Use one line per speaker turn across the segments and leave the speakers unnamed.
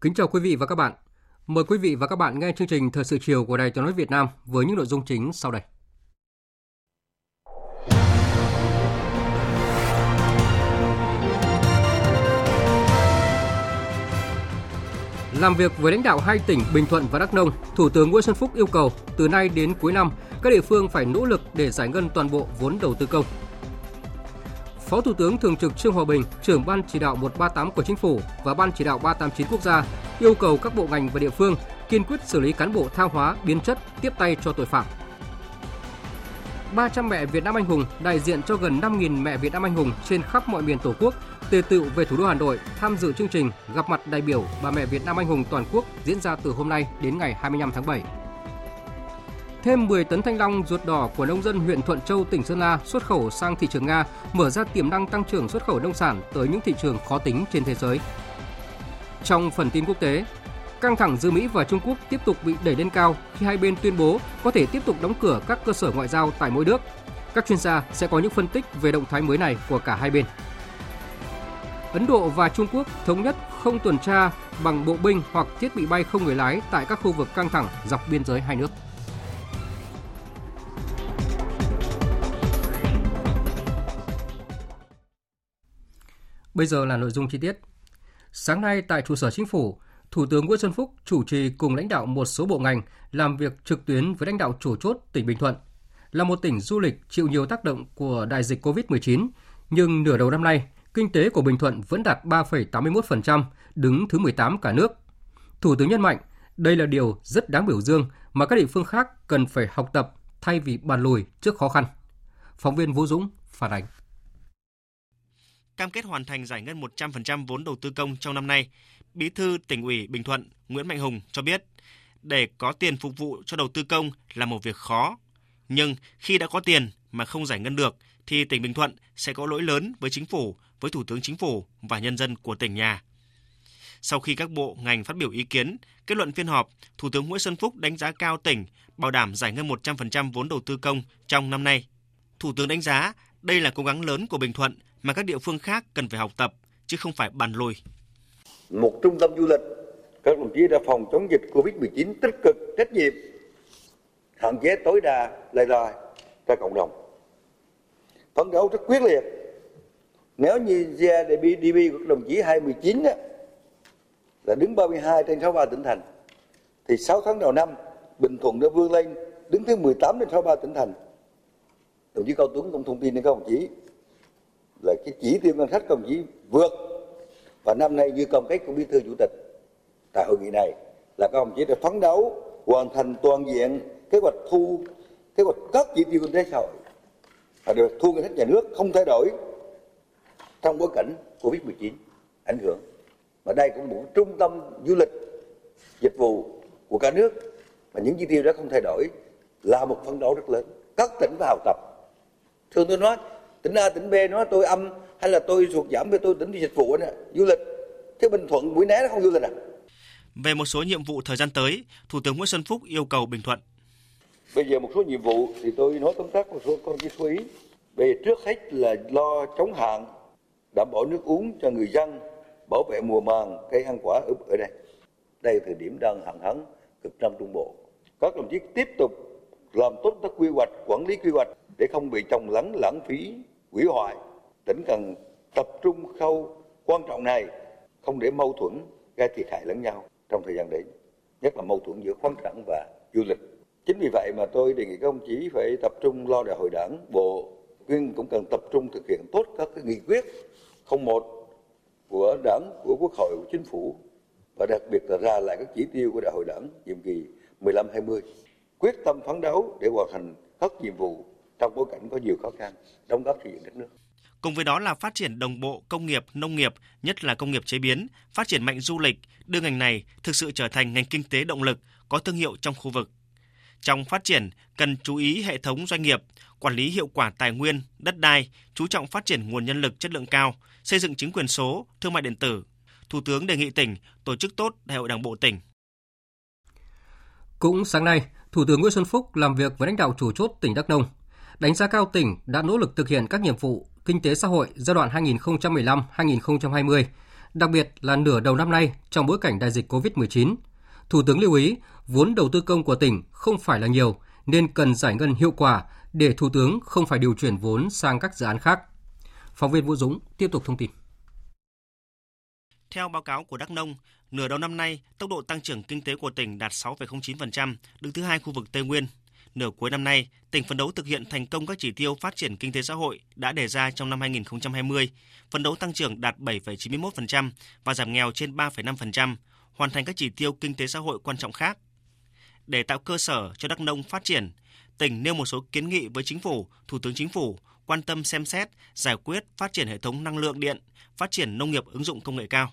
Kính chào quý vị và các bạn. Mời quý vị và các bạn nghe chương trình Thời sự chiều của Đài Tiếng nói Việt Nam với những nội dung chính sau đây. Làm việc với lãnh đạo hai tỉnh Bình Thuận và Đắk Nông, Thủ tướng Nguyễn Xuân Phúc yêu cầu từ nay đến cuối năm, các địa phương phải nỗ lực để giải ngân toàn bộ vốn đầu tư công, Phó Thủ tướng Thường trực Trương Hòa Bình, trưởng Ban chỉ đạo 138 của Chính phủ và Ban chỉ đạo 389 quốc gia yêu cầu các bộ ngành và địa phương kiên quyết xử lý cán bộ thao hóa, biến chất, tiếp tay cho tội phạm. 300 mẹ Việt Nam anh hùng đại diện cho gần 5.000 mẹ Việt Nam anh hùng trên khắp mọi miền Tổ quốc tề tựu về thủ đô Hà Nội tham dự chương trình gặp mặt đại biểu bà mẹ Việt Nam anh hùng toàn quốc diễn ra từ hôm nay đến ngày 25 tháng 7. Thêm 10 tấn thanh long ruột đỏ của nông dân huyện Thuận Châu, tỉnh Sơn La xuất khẩu sang thị trường Nga, mở ra tiềm năng tăng trưởng xuất khẩu nông sản tới những thị trường khó tính trên thế giới. Trong phần tin quốc tế, căng thẳng giữa Mỹ và Trung Quốc tiếp tục bị đẩy lên cao khi hai bên tuyên bố có thể tiếp tục đóng cửa các cơ sở ngoại giao tại mỗi nước. Các chuyên gia sẽ có những phân tích về động thái mới này của cả hai bên. Ấn Độ và Trung Quốc thống nhất không tuần tra bằng bộ binh hoặc thiết bị bay không người lái tại các khu vực căng thẳng dọc biên giới hai nước. Bây giờ là nội dung chi tiết. Sáng nay tại trụ sở chính phủ, Thủ tướng Nguyễn Xuân Phúc chủ trì cùng lãnh đạo một số bộ ngành làm việc trực tuyến với lãnh đạo chủ chốt tỉnh Bình Thuận. Là một tỉnh du lịch chịu nhiều tác động của đại dịch COVID-19, nhưng nửa đầu năm nay, kinh tế của Bình Thuận vẫn đạt 3,81%, đứng thứ 18 cả nước. Thủ tướng nhấn mạnh, đây là điều rất đáng biểu dương mà các địa phương khác cần phải học tập thay vì bàn lùi trước khó khăn. Phóng viên Vũ Dũng phản ánh
cam kết hoàn thành giải ngân 100% vốn đầu tư công trong năm nay, Bí thư tỉnh ủy Bình Thuận Nguyễn Mạnh Hùng cho biết, để có tiền phục vụ cho đầu tư công là một việc khó, nhưng khi đã có tiền mà không giải ngân được thì tỉnh Bình Thuận sẽ có lỗi lớn với chính phủ, với Thủ tướng Chính phủ và nhân dân của tỉnh nhà. Sau khi các bộ ngành phát biểu ý kiến, kết luận phiên họp, Thủ tướng Nguyễn Xuân Phúc đánh giá cao tỉnh bảo đảm giải ngân 100% vốn đầu tư công trong năm nay. Thủ tướng đánh giá đây là cố gắng lớn của Bình Thuận mà các địa phương khác cần phải học tập, chứ không phải bàn lùi.
Một trung tâm du lịch, các đồng chí đã phòng chống dịch Covid-19 tích cực, trách nhiệm, hạn chế tối đa lây lan ra cộng đồng. Phấn đấu rất quyết liệt. Nếu như GDP của các đồng chí 2019 á, là đứng 32 trên 63 tỉnh thành, thì 6 tháng đầu năm, Bình Thuận đã vươn lên đứng thứ 18 trên 63 tỉnh thành. Đồng chí Cao Tuấn cũng thông tin đến các đồng chí là cái chỉ tiêu ngân sách công chí vượt. Và năm nay như công kết của bí thư chủ tịch, tại hội nghị này là các ông chí đã phấn đấu hoàn thành toàn diện kế hoạch thu, kế hoạch các chỉ tiêu kinh tế xã hội và được thu ngân sách nhà nước không thay đổi trong bối cảnh covid 19 ảnh hưởng. Và đây cũng một trung tâm du lịch dịch vụ của cả nước và những chỉ tiêu đó không thay đổi là một phấn đấu rất lớn. Các tỉnh phải học tập, thường tôi nói tỉnh A tỉnh B nói tôi âm hay là tôi sụt giảm với tôi tỉnh đi dịch vụ này, du lịch thế Bình Thuận buổi né nó không du lịch à
về một số nhiệm vụ thời gian tới, Thủ tướng Nguyễn Xuân Phúc yêu cầu Bình Thuận.
Bây giờ một số nhiệm vụ thì tôi nói tóm tắt một số con chỉ chú ý. Giờ trước hết là lo chống hạn, đảm bảo nước uống cho người dân, bảo vệ mùa màng, cây ăn quả ở, ở đây. Đây là thời điểm đang hạn hán cực Nam Trung Bộ. Các đồng chí tiếp tục làm tốt các quy hoạch, quản lý quy hoạch để không bị trồng lắng lãng phí hủy hoại tỉnh cần tập trung khâu quan trọng này không để mâu thuẫn gây thiệt hại lẫn nhau trong thời gian đến nhất là mâu thuẫn giữa khoáng sản và du lịch chính vì vậy mà tôi đề nghị các ông chí phải tập trung lo đại hội đảng bộ nguyên cũng cần tập trung thực hiện tốt các cái nghị quyết 01 của Đảng, của Quốc hội, của Chính phủ và đặc biệt là ra lại các chỉ tiêu của Đại hội Đảng nhiệm kỳ 15-20. Quyết tâm phấn đấu để hoàn thành các nhiệm vụ trong bối cảnh có nhiều khó khăn, đóng góp xây dựng đất nước.
Cùng với đó là phát triển đồng bộ công nghiệp, nông nghiệp, nhất là công nghiệp chế biến, phát triển mạnh du lịch, đưa ngành này thực sự trở thành ngành kinh tế động lực, có thương hiệu trong khu vực. Trong phát triển, cần chú ý hệ thống doanh nghiệp, quản lý hiệu quả tài nguyên, đất đai, chú trọng phát triển nguồn nhân lực chất lượng cao, xây dựng chính quyền số, thương mại điện tử. Thủ tướng đề nghị tỉnh tổ chức tốt Đại hội Đảng bộ tỉnh.
Cũng sáng nay, Thủ tướng Nguyễn Xuân Phúc làm việc với lãnh đạo chủ chốt tỉnh Đắk Nông, đánh giá cao tỉnh đã nỗ lực thực hiện các nhiệm vụ kinh tế xã hội giai đoạn 2015-2020, đặc biệt là nửa đầu năm nay trong bối cảnh đại dịch COVID-19. Thủ tướng lưu ý, vốn đầu tư công của tỉnh không phải là nhiều nên cần giải ngân hiệu quả để Thủ tướng không phải điều chuyển vốn sang các dự án khác. Phóng viên Vũ Dũng tiếp tục thông tin.
Theo báo cáo của Đắk Nông, nửa đầu năm nay, tốc độ tăng trưởng kinh tế của tỉnh đạt 6,09%, đứng thứ hai khu vực Tây Nguyên. Nửa cuối năm nay, tỉnh phấn đấu thực hiện thành công các chỉ tiêu phát triển kinh tế xã hội đã đề ra trong năm 2020, phấn đấu tăng trưởng đạt 7,91% và giảm nghèo trên 3,5%, hoàn thành các chỉ tiêu kinh tế xã hội quan trọng khác. Để tạo cơ sở cho Đắk Nông phát triển, tỉnh nêu một số kiến nghị với chính phủ, thủ tướng chính phủ quan tâm xem xét, giải quyết phát triển hệ thống năng lượng điện, phát triển nông nghiệp ứng dụng công nghệ cao.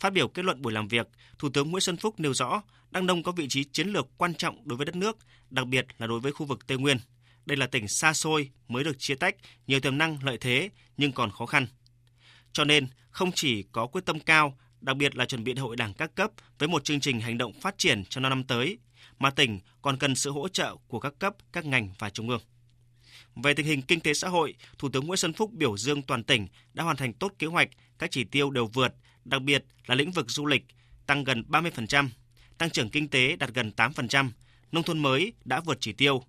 Phát biểu kết luận buổi làm việc, Thủ tướng Nguyễn Xuân Phúc nêu rõ Đắk Nông có vị trí chiến lược quan trọng đối với đất nước, đặc biệt là đối với khu vực Tây Nguyên. Đây là tỉnh xa xôi mới được chia tách, nhiều tiềm năng lợi thế nhưng còn khó khăn. Cho nên, không chỉ có quyết tâm cao, đặc biệt là chuẩn bị đại hội đảng các cấp với một chương trình hành động phát triển trong 5 năm tới, mà tỉnh còn cần sự hỗ trợ của các cấp, các ngành và trung ương. Về tình hình kinh tế xã hội, Thủ tướng Nguyễn Xuân Phúc biểu dương toàn tỉnh đã hoàn thành tốt kế hoạch, các chỉ tiêu đều vượt, đặc biệt là lĩnh vực du lịch tăng gần 30%, tăng trưởng kinh tế đạt gần 8%, nông thôn mới đã vượt chỉ tiêu,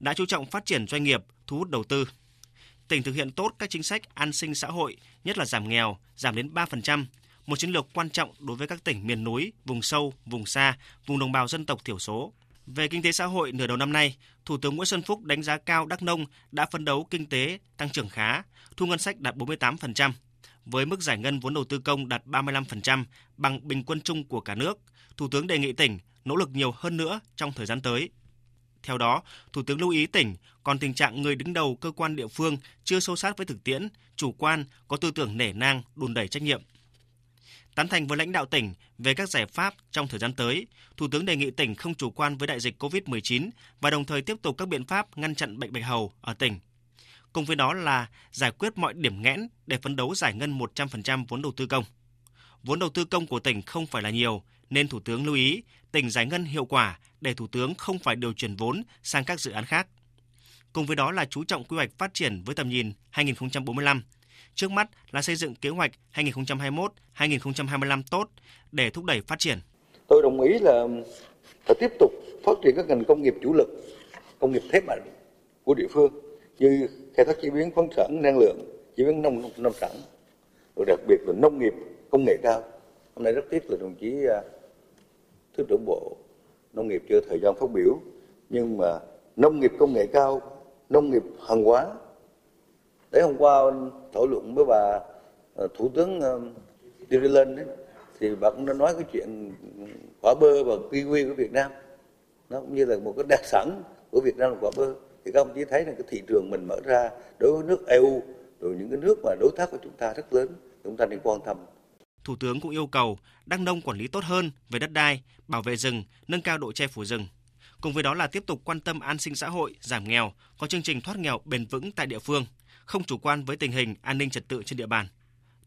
đã chú trọng phát triển doanh nghiệp, thu hút đầu tư. Tỉnh thực hiện tốt các chính sách an sinh xã hội, nhất là giảm nghèo, giảm đến 3%, một chiến lược quan trọng đối với các tỉnh miền núi, vùng sâu, vùng xa, vùng đồng bào dân tộc thiểu số. Về kinh tế xã hội nửa đầu năm nay, Thủ tướng Nguyễn Xuân Phúc đánh giá cao Đắk Nông đã phấn đấu kinh tế tăng trưởng khá, thu ngân sách đạt 48%, với mức giải ngân vốn đầu tư công đạt 35% bằng bình quân chung của cả nước. Thủ tướng đề nghị tỉnh nỗ lực nhiều hơn nữa trong thời gian tới. Theo đó, Thủ tướng lưu ý tỉnh còn tình trạng người đứng đầu cơ quan địa phương chưa sâu sát với thực tiễn, chủ quan, có tư tưởng nể nang, đùn đẩy trách nhiệm. Tán thành với lãnh đạo tỉnh về các giải pháp trong thời gian tới, Thủ tướng đề nghị tỉnh không chủ quan với đại dịch COVID-19 và đồng thời tiếp tục các biện pháp ngăn chặn bệnh bạch hầu ở tỉnh. Cùng với đó là giải quyết mọi điểm nghẽn để phấn đấu giải ngân 100% vốn đầu tư công. Vốn đầu tư công của tỉnh không phải là nhiều, nên Thủ tướng lưu ý tỉnh giải ngân hiệu quả để Thủ tướng không phải điều chuyển vốn sang các dự án khác. Cùng với đó là chú trọng quy hoạch phát triển với tầm nhìn 2045, Trước mắt là xây dựng kế hoạch 2021-2025 tốt để thúc đẩy phát triển.
Tôi đồng ý là phải tiếp tục phát triển các ngành công nghiệp chủ lực, công nghiệp thế mạnh của địa phương như khai thác chế biến khoáng sản, năng lượng, chế biến nông nông sản, rồi đặc biệt là nông nghiệp công nghệ cao. Hôm nay rất tiếc là đồng chí à, thứ trưởng bộ nông nghiệp chưa thời gian phát biểu, nhưng mà nông nghiệp công nghệ cao, nông nghiệp hàng hóa. Đấy hôm qua thảo luận với bà à, thủ tướng à, đi lên đấy thì bà cũng đã nói cái chuyện quả bơ và kiwi của Việt Nam. Nó cũng như là một cái đặc sản của Việt Nam là quả bơ thì các ông chí thấy là cái thị trường mình mở ra đối với nước EU rồi những cái nước mà đối tác của chúng ta rất lớn chúng ta nên quan tâm
Thủ tướng cũng yêu cầu Đắk Nông quản lý tốt hơn về đất đai, bảo vệ rừng, nâng cao độ che phủ rừng. Cùng với đó là tiếp tục quan tâm an sinh xã hội, giảm nghèo, có chương trình thoát nghèo bền vững tại địa phương không chủ quan với tình hình an ninh trật tự trên địa bàn.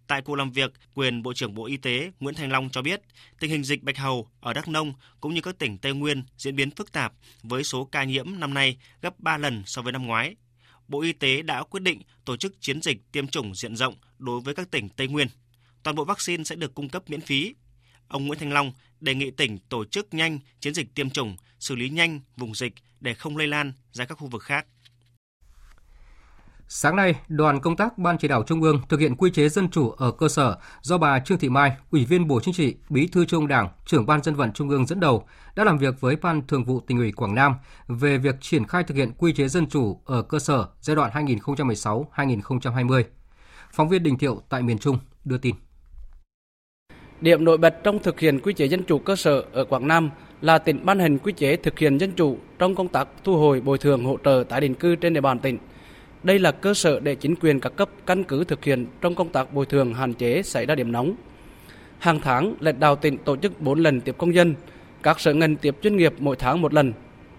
Tại cuộc làm việc, quyền Bộ trưởng Bộ Y tế Nguyễn Thành Long cho biết, tình hình dịch bạch hầu ở Đắk Nông cũng như các tỉnh Tây Nguyên diễn biến phức tạp với số ca nhiễm năm nay gấp 3 lần so với năm ngoái. Bộ Y tế đã quyết định tổ chức chiến dịch tiêm chủng diện rộng đối với các tỉnh Tây Nguyên. Toàn bộ vaccine sẽ được cung cấp miễn phí. Ông Nguyễn Thành Long đề nghị tỉnh tổ chức nhanh chiến dịch tiêm chủng, xử lý nhanh vùng dịch để không lây lan ra các khu vực khác.
Sáng nay, đoàn công tác Ban chỉ đạo Trung ương thực hiện quy chế dân chủ ở cơ sở do bà Trương Thị Mai, Ủy viên Bộ Chính trị, Bí thư Trung Đảng, trưởng Ban dân vận Trung ương dẫn đầu, đã làm việc với Ban Thường vụ Tỉnh ủy Quảng Nam về việc triển khai thực hiện quy chế dân chủ ở cơ sở giai đoạn 2016-2020. Phóng viên Đình Thiệu tại miền Trung đưa tin.
Điểm nổi bật trong thực hiện quy chế dân chủ cơ sở ở Quảng Nam là tỉnh ban hành quy chế thực hiện dân chủ trong công tác thu hồi bồi thường hỗ trợ tái định cư trên địa bàn tỉnh. Đây là cơ sở để chính quyền các cấp căn cứ thực hiện trong công tác bồi thường hạn chế xảy ra điểm nóng. Hàng tháng, lãnh đạo tỉnh tổ chức 4 lần tiếp công dân, các sở ngành tiếp chuyên nghiệp mỗi tháng một lần.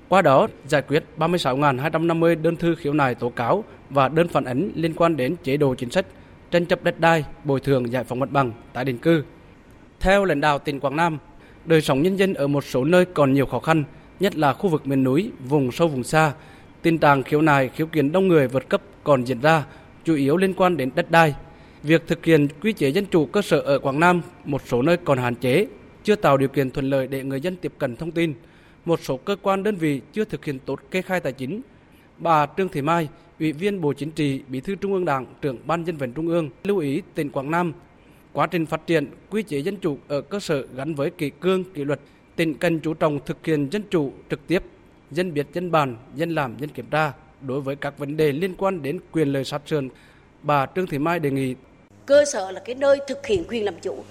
Qua đó, giải quyết 36.250 đơn thư khiếu nại tố cáo và đơn phản ánh liên quan đến chế độ chính sách, tranh chấp đất đai, bồi thường giải phóng mặt bằng, tái định cư. Theo lãnh đạo tỉnh Quảng Nam, đời sống nhân dân ở một số nơi còn nhiều khó khăn, nhất là khu vực miền núi, vùng sâu vùng xa. Tình trạng khiếu nại, khiếu kiện đông người vượt cấp còn diễn ra, chủ yếu liên quan đến đất đai. Việc thực hiện quy chế dân chủ cơ sở ở Quảng Nam một số nơi còn hạn chế, chưa tạo điều kiện thuận lợi để người dân tiếp cận thông tin. Một số cơ quan đơn vị chưa thực hiện tốt kê khai tài chính. Bà Trương Thị Mai, Ủy viên Bộ Chính trị, Bí thư Trung ương Đảng, trưởng Ban dân vận Trung ương lưu ý tỉnh Quảng Nam Quá trình phát triển quy chế dân chủ ở cơ sở gắn với kỷ cương, kỷ luật, tỉnh cần chú trọng thực hiện dân chủ trực tiếp, dân biết dân bàn, dân làm, dân kiểm tra đối với các vấn đề liên quan đến quyền lợi sát sườn. Bà Trương Thị Mai đề nghị
cơ sở là cái nơi thực hiện quyền làm chủ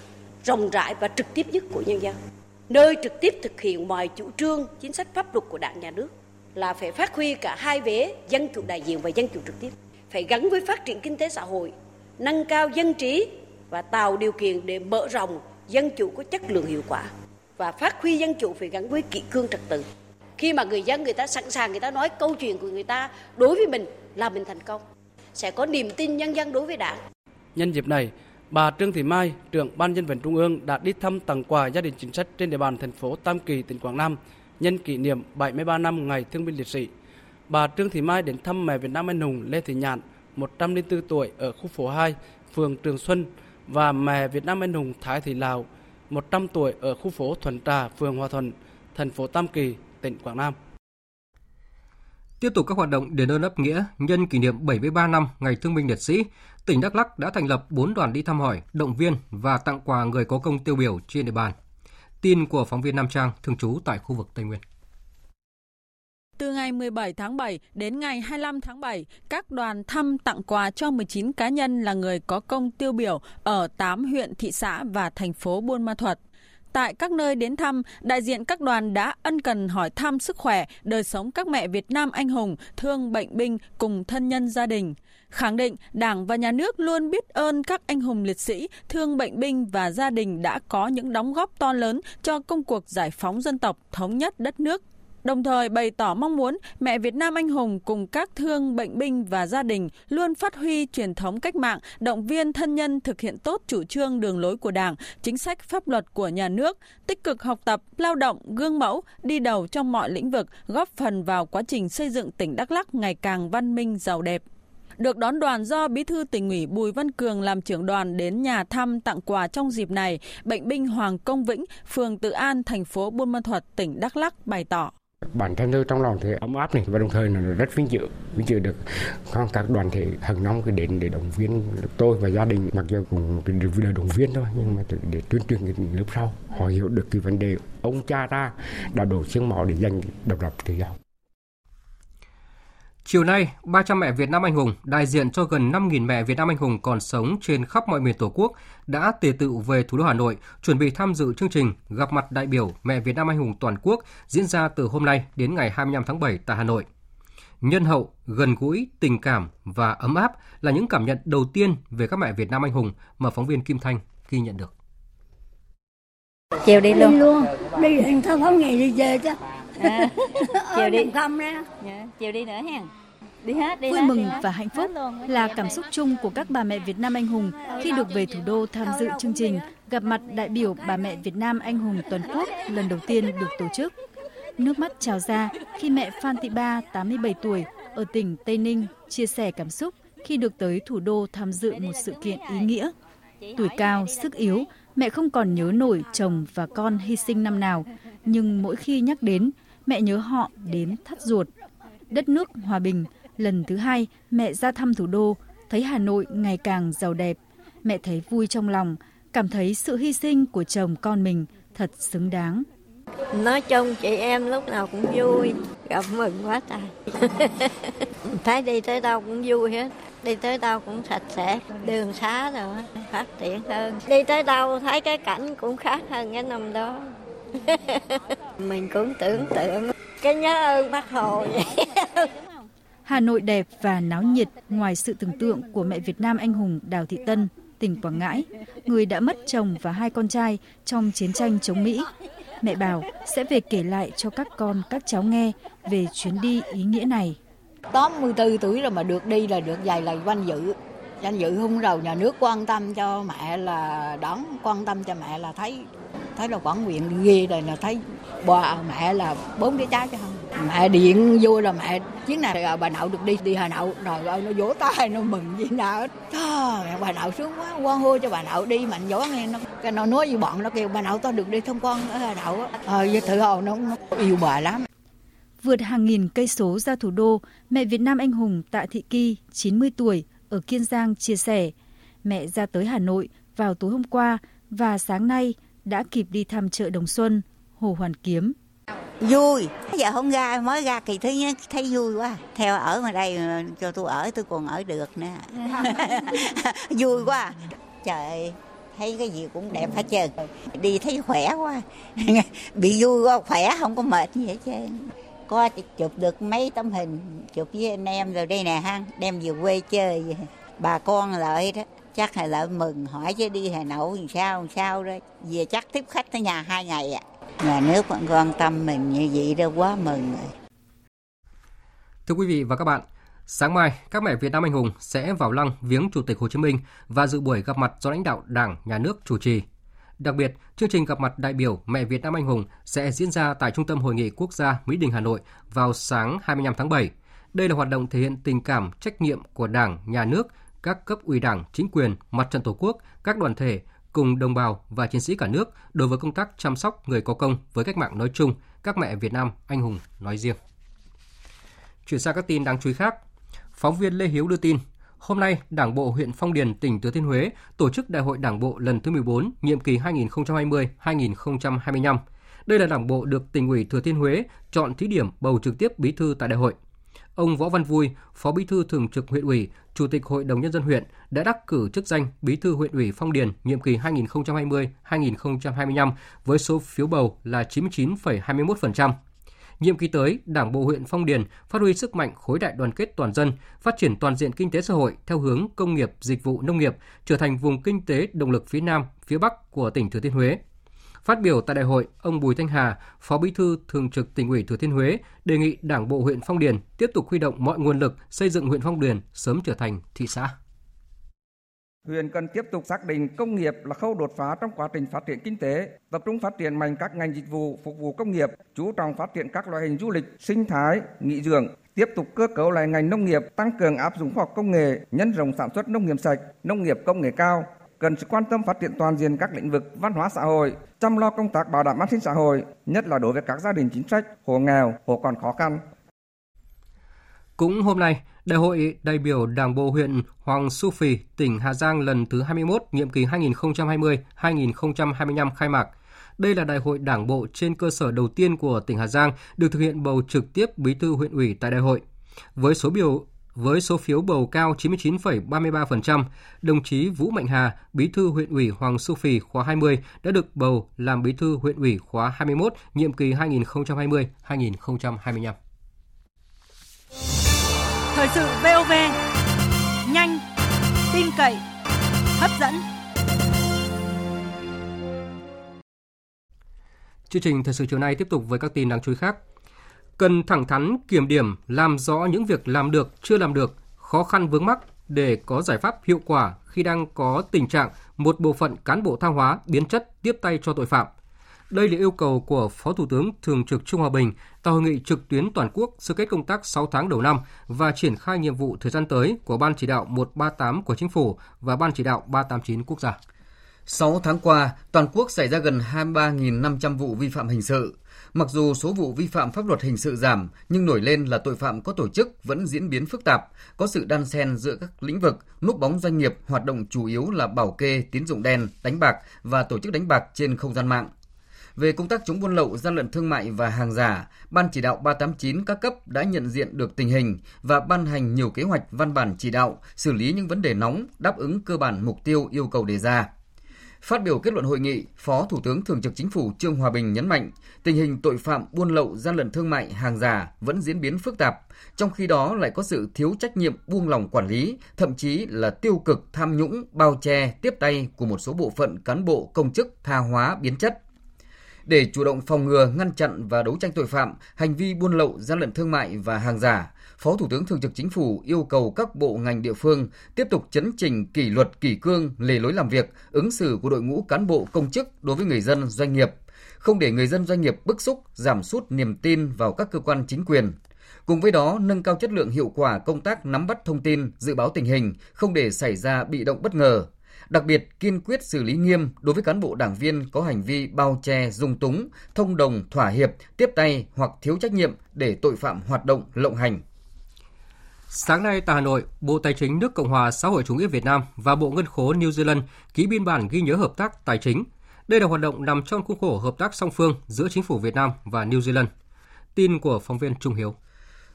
rộng rãi và trực tiếp nhất của nhân dân. Nơi trực tiếp thực hiện mọi chủ trương chính sách pháp luật của đảng nhà nước là phải phát huy cả hai vế dân chủ đại diện và dân chủ trực tiếp. Phải gắn với phát triển kinh tế xã hội nâng cao dân trí và tạo điều kiện để mở rộng dân chủ có chất lượng hiệu quả. Và phát huy dân chủ phải gắn với kỷ cương trật tự khi mà người dân người ta sẵn sàng người ta nói câu chuyện của người ta đối với mình là mình thành công. Sẽ có niềm tin nhân dân đối với đảng.
Nhân dịp này bà Trương Thị Mai trưởng ban dân vận trung ương đã đi thăm tặng quà gia đình chính sách trên địa bàn thành phố Tam Kỳ tỉnh Quảng Nam nhân kỷ niệm 73 năm ngày thương binh liệt sĩ. Bà Trương Thị Mai đến thăm mẹ Việt Nam anh hùng Lê Thị Nhạn 104 tuổi ở khu phố 2 phường Trường Xuân và mẹ Việt Nam anh hùng Thái Thị Lào 100 tuổi ở khu phố Thuận Trà, phường Hòa Thuận, thành phố Tam Kỳ, tỉnh Quảng Nam.
Tiếp tục các hoạt động đền ơn đáp nghĩa nhân kỷ niệm 73 năm Ngày Thương binh Liệt sĩ, tỉnh Đắk Lắk đã thành lập 4 đoàn đi thăm hỏi, động viên và tặng quà người có công tiêu biểu trên địa bàn. Tin của phóng viên Nam Trang thường trú tại khu vực Tây Nguyên.
Từ ngày 17 tháng 7 đến ngày 25 tháng 7, các đoàn thăm tặng quà cho 19 cá nhân là người có công tiêu biểu ở 8 huyện, thị xã và thành phố Buôn Ma Thuật. Tại các nơi đến thăm, đại diện các đoàn đã ân cần hỏi thăm sức khỏe, đời sống các mẹ Việt Nam anh hùng, thương bệnh binh cùng thân nhân gia đình. Khẳng định Đảng và Nhà nước luôn biết ơn các anh hùng liệt sĩ, thương bệnh binh và gia đình đã có những đóng góp to lớn cho công cuộc giải phóng dân tộc, thống nhất đất nước, đồng thời bày tỏ mong muốn mẹ Việt Nam anh hùng cùng các thương bệnh binh và gia đình luôn phát huy truyền thống cách mạng, động viên thân nhân thực hiện tốt chủ trương đường lối của Đảng, chính sách pháp luật của nhà nước, tích cực học tập, lao động, gương mẫu, đi đầu trong mọi lĩnh vực, góp phần vào quá trình xây dựng tỉnh Đắk Lắk ngày càng văn minh giàu đẹp. Được đón đoàn do Bí thư tỉnh ủy Bùi Văn Cường làm trưởng đoàn đến nhà thăm tặng quà trong dịp này, bệnh binh Hoàng Công Vĩnh, phường Tự An, thành phố Buôn Ma Thuật, tỉnh Đắk Lắk bày tỏ
bản thân tôi trong lòng thì ấm áp này, và đồng thời là rất vinh dự vinh dự được các đoàn thể hàng năm cái đến để động viên tôi và gia đình. Mặc dù cũng được động viên thôi, nhưng mà để tuyên truyền cái lớp sau, họ hiểu được cái vấn đề. Ông cha ta đã đổ xương máu để giành độc lập tự do.
Chiều nay, 300 mẹ Việt Nam anh hùng, đại diện cho gần 5.000 mẹ Việt Nam anh hùng còn sống trên khắp mọi miền Tổ quốc đã tề tự về thủ đô Hà Nội, chuẩn bị tham dự chương trình gặp mặt đại biểu mẹ Việt Nam anh hùng toàn quốc diễn ra từ hôm nay đến ngày 25 tháng 7 tại Hà Nội. Nhân hậu, gần gũi, tình cảm và ấm áp là những cảm nhận đầu tiên về các mẹ Việt Nam anh hùng mà phóng viên Kim Thanh ghi nhận được.
Chiều đi luôn.
Đi luôn. Đi anh sao không nghỉ đi về chứ.
À, chiều đi.
Không ra.
Dạ, chiều đi nữa hen. Đi hết, đi
Vui
hết,
mừng
đi
và hạnh phúc
luôn.
là cảm xúc chung của các bà mẹ Việt Nam anh hùng khi được về thủ đô tham dự chương trình gặp mặt đại biểu bà mẹ Việt Nam anh hùng toàn quốc lần đầu tiên được tổ chức. Nước mắt trào ra khi mẹ Phan Thị Ba, 87 tuổi, ở tỉnh Tây Ninh chia sẻ cảm xúc khi được tới thủ đô tham dự một sự kiện ý nghĩa. Tuổi cao, sức yếu, mẹ không còn nhớ nổi chồng và con hy sinh năm nào, nhưng mỗi khi nhắc đến, mẹ nhớ họ đến thắt ruột. Đất nước hòa bình, lần thứ hai mẹ ra thăm thủ đô, thấy Hà Nội ngày càng giàu đẹp. Mẹ thấy vui trong lòng, cảm thấy sự hy sinh của chồng con mình thật xứng đáng.
Nói chung chị em lúc nào cũng vui, gặp mừng quá trời. thấy đi tới đâu cũng vui hết. Đi tới đâu cũng sạch sẽ, đường xá rồi phát triển hơn. Đi tới đâu thấy cái cảnh cũng khác hơn cái năm đó. Mình cũng tưởng tượng cái nhớ ơn bác Hồ vậy.
Hà Nội đẹp và náo nhiệt ngoài sự tưởng tượng của mẹ Việt Nam anh hùng Đào Thị Tân, tỉnh Quảng Ngãi, người đã mất chồng và hai con trai trong chiến tranh chống Mỹ. Mẹ bảo sẽ về kể lại cho các con, các cháu nghe về chuyến đi ý nghĩa này.
84 tuổi rồi mà được đi là được dày là danh dự. Danh dự hung đầu nhà nước quan tâm cho mẹ là đón, quan tâm cho mẹ là thấy thấy là quản nguyện ghê rồi là thấy bà mẹ là bốn đứa cháu cho không. Mẹ điện vô là mẹ chuyến này bà nội được đi đi hà nội. Rồi ơi nó vỗ tay nó mừng gì nào trời bà nội sướng quá quan hô cho bà nội đi mạnh vỗ nghe nó. Cái nó nói với bọn nó kêu bà nội tao được đi thông quan ở hà nội ờ với thử hồ nó, nó yêu bà lắm.
Vượt hàng nghìn cây số ra thủ đô mẹ Việt Nam anh hùng Tạ Thị Kỳ 90 tuổi ở Kiên Giang chia sẻ mẹ ra tới Hà Nội vào tối hôm qua và sáng nay đã kịp đi thăm chợ Đồng Xuân, Hồ Hoàn Kiếm.
Vui, dạ, giờ không ra mới ra kỳ thứ nhất thấy vui quá. Theo ở ngoài đây cho tôi ở tôi còn ở được nữa. vui quá. Trời thấy cái gì cũng đẹp hết trơn. Đi thấy khỏe quá. Bị vui quá, khỏe không có mệt gì hết trơn. Có chụp được mấy tấm hình chụp với anh em rồi đây nè ha, đem về quê chơi. Bà con lợi đó chắc là lợi mừng hỏi chứ đi Hà Nội làm sao làm sao đó về chắc tiếp khách tới nhà hai ngày ạ à. nhà nước vẫn quan tâm mình như vậy đó quá mừng rồi
Thưa quý vị và các bạn, sáng mai các mẹ Việt Nam anh hùng sẽ vào lăng viếng Chủ tịch Hồ Chí Minh và dự buổi gặp mặt do lãnh đạo Đảng, Nhà nước chủ trì. Đặc biệt, chương trình gặp mặt đại biểu mẹ Việt Nam anh hùng sẽ diễn ra tại Trung tâm Hội nghị Quốc gia Mỹ Đình Hà Nội vào sáng 25 tháng 7. Đây là hoạt động thể hiện tình cảm, trách nhiệm của Đảng, Nhà nước các cấp ủy đảng, chính quyền, mặt trận tổ quốc, các đoàn thể cùng đồng bào và chiến sĩ cả nước đối với công tác chăm sóc người có công với cách mạng nói chung, các mẹ Việt Nam anh hùng nói riêng. Chuyển sang các tin đáng chú ý khác. Phóng viên Lê Hiếu đưa tin, hôm nay Đảng bộ huyện Phong Điền, tỉnh Thừa Thiên Huế tổ chức Đại hội Đảng bộ lần thứ 14, nhiệm kỳ 2020-2025. Đây là đảng bộ được tỉnh ủy Thừa Thiên Huế chọn thí điểm bầu trực tiếp bí thư tại đại hội. Ông Võ Văn Vui, Phó Bí thư Thường trực huyện ủy, Chủ tịch Hội đồng nhân dân huyện đã đắc cử chức danh Bí thư huyện ủy Phong Điền nhiệm kỳ 2020-2025 với số phiếu bầu là 99,21%. Nhiệm kỳ tới, Đảng bộ huyện Phong Điền phát huy sức mạnh khối đại đoàn kết toàn dân, phát triển toàn diện kinh tế xã hội theo hướng công nghiệp, dịch vụ nông nghiệp, trở thành vùng kinh tế động lực phía Nam, phía Bắc của tỉnh Thừa Thiên Huế. Phát biểu tại đại hội, ông Bùi Thanh Hà, Phó Bí thư Thường trực Tỉnh ủy Thừa Thiên Huế đề nghị Đảng bộ huyện Phong Điền tiếp tục huy động mọi nguồn lực xây dựng huyện Phong Điền sớm trở thành thị xã.
Huyện cần tiếp tục xác định công nghiệp là khâu đột phá trong quá trình phát triển kinh tế, tập trung phát triển mạnh các ngành dịch vụ phục vụ công nghiệp, chú trọng phát triển các loại hình du lịch, sinh thái, nghỉ dưỡng, tiếp tục cơ cấu lại ngành nông nghiệp, tăng cường áp dụng khoa học công nghệ, nhân rộng sản xuất nông nghiệp sạch, nông nghiệp công nghệ cao, cần sự quan tâm phát triển toàn diện các lĩnh vực văn hóa xã hội, chăm lo công tác bảo đảm an sinh xã hội, nhất là đối với các gia đình chính sách, hộ nghèo, hộ còn khó khăn.
Cũng hôm nay, Đại hội đại biểu Đảng bộ huyện Hoàng Su Phì, tỉnh Hà Giang lần thứ 21, nhiệm kỳ 2020-2025 khai mạc. Đây là đại hội đảng bộ trên cơ sở đầu tiên của tỉnh Hà Giang được thực hiện bầu trực tiếp bí thư huyện ủy tại đại hội. Với số biểu với số phiếu bầu cao 99,33%, đồng chí Vũ Mạnh Hà, Bí thư huyện ủy Hoàng Su Phì khóa 20 đã được bầu làm Bí thư huyện ủy khóa 21, nhiệm kỳ 2020-2025.
Thời sự VOV, nhanh, tin cậy, hấp dẫn.
Chương trình thời sự chiều nay tiếp tục với các tin đáng chú ý khác cần thẳng thắn kiểm điểm, làm rõ những việc làm được, chưa làm được, khó khăn vướng mắc để có giải pháp hiệu quả khi đang có tình trạng một bộ phận cán bộ tha hóa biến chất tiếp tay cho tội phạm. Đây là yêu cầu của Phó Thủ tướng Thường trực Trung Hòa Bình tại hội nghị trực tuyến toàn quốc sơ kết công tác 6 tháng đầu năm và triển khai nhiệm vụ thời gian tới của Ban chỉ đạo 138 của Chính phủ và Ban chỉ đạo 389 quốc gia.
6 tháng qua, toàn quốc xảy ra gần 23.500 vụ vi phạm hình sự, Mặc dù số vụ vi phạm pháp luật hình sự giảm, nhưng nổi lên là tội phạm có tổ chức vẫn diễn biến phức tạp, có sự đan xen giữa các lĩnh vực, núp bóng doanh nghiệp hoạt động chủ yếu là bảo kê, tín dụng đen, đánh bạc và tổ chức đánh bạc trên không gian mạng. Về công tác chống buôn lậu, gian lận thương mại và hàng giả, Ban chỉ đạo 389 các cấp đã nhận diện được tình hình và ban hành nhiều kế hoạch văn bản chỉ đạo xử lý những vấn đề nóng, đáp ứng cơ bản mục tiêu yêu cầu đề ra. Phát biểu kết luận hội nghị, Phó Thủ tướng Thường trực Chính phủ Trương Hòa Bình nhấn mạnh, tình hình tội phạm buôn lậu, gian lận thương mại, hàng giả vẫn diễn biến phức tạp, trong khi đó lại có sự thiếu trách nhiệm buông lỏng quản lý, thậm chí là tiêu cực tham nhũng, bao che, tiếp tay của một số bộ phận cán bộ công chức tha hóa biến chất. Để chủ động phòng ngừa, ngăn chặn và đấu tranh tội phạm, hành vi buôn lậu, gian lận thương mại và hàng giả, Phó Thủ tướng Thường trực Chính phủ yêu cầu các bộ ngành địa phương tiếp tục chấn chỉnh kỷ luật kỷ cương, lề lối làm việc, ứng xử của đội ngũ cán bộ công chức đối với người dân, doanh nghiệp, không để người dân doanh nghiệp bức xúc, giảm sút niềm tin vào các cơ quan chính quyền. Cùng với đó, nâng cao chất lượng hiệu quả công tác nắm bắt thông tin, dự báo tình hình, không để xảy ra bị động bất ngờ, đặc biệt kiên quyết xử lý nghiêm đối với cán bộ đảng viên có hành vi bao che, dung túng, thông đồng, thỏa hiệp, tiếp tay hoặc thiếu trách nhiệm để tội phạm hoạt động lộng hành.
Sáng nay tại Hà Nội, Bộ Tài chính nước Cộng hòa xã hội chủ nghĩa Việt Nam và Bộ Ngân khố New Zealand ký biên bản ghi nhớ hợp tác tài chính. Đây là hoạt động nằm trong khuôn khổ hợp tác song phương giữa chính phủ Việt Nam và New Zealand. Tin của phóng viên Trung Hiếu.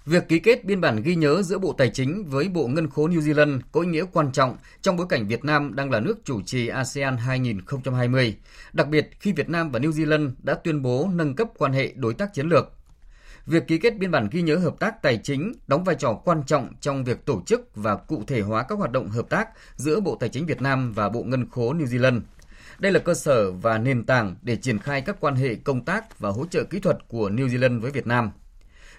Việc ký kết biên bản ghi nhớ giữa Bộ Tài chính với Bộ Ngân khố New Zealand có ý nghĩa quan trọng trong bối cảnh Việt Nam đang là nước chủ trì ASEAN 2020, đặc biệt khi Việt Nam và New Zealand đã tuyên bố nâng cấp quan hệ đối tác chiến lược. Việc ký kết biên bản ghi nhớ hợp tác tài chính đóng vai trò quan trọng trong việc tổ chức và cụ thể hóa các hoạt động hợp tác giữa Bộ Tài chính Việt Nam và Bộ Ngân khố New Zealand. Đây là cơ sở và nền tảng để triển khai các quan hệ công tác và hỗ trợ kỹ thuật của New Zealand với Việt Nam.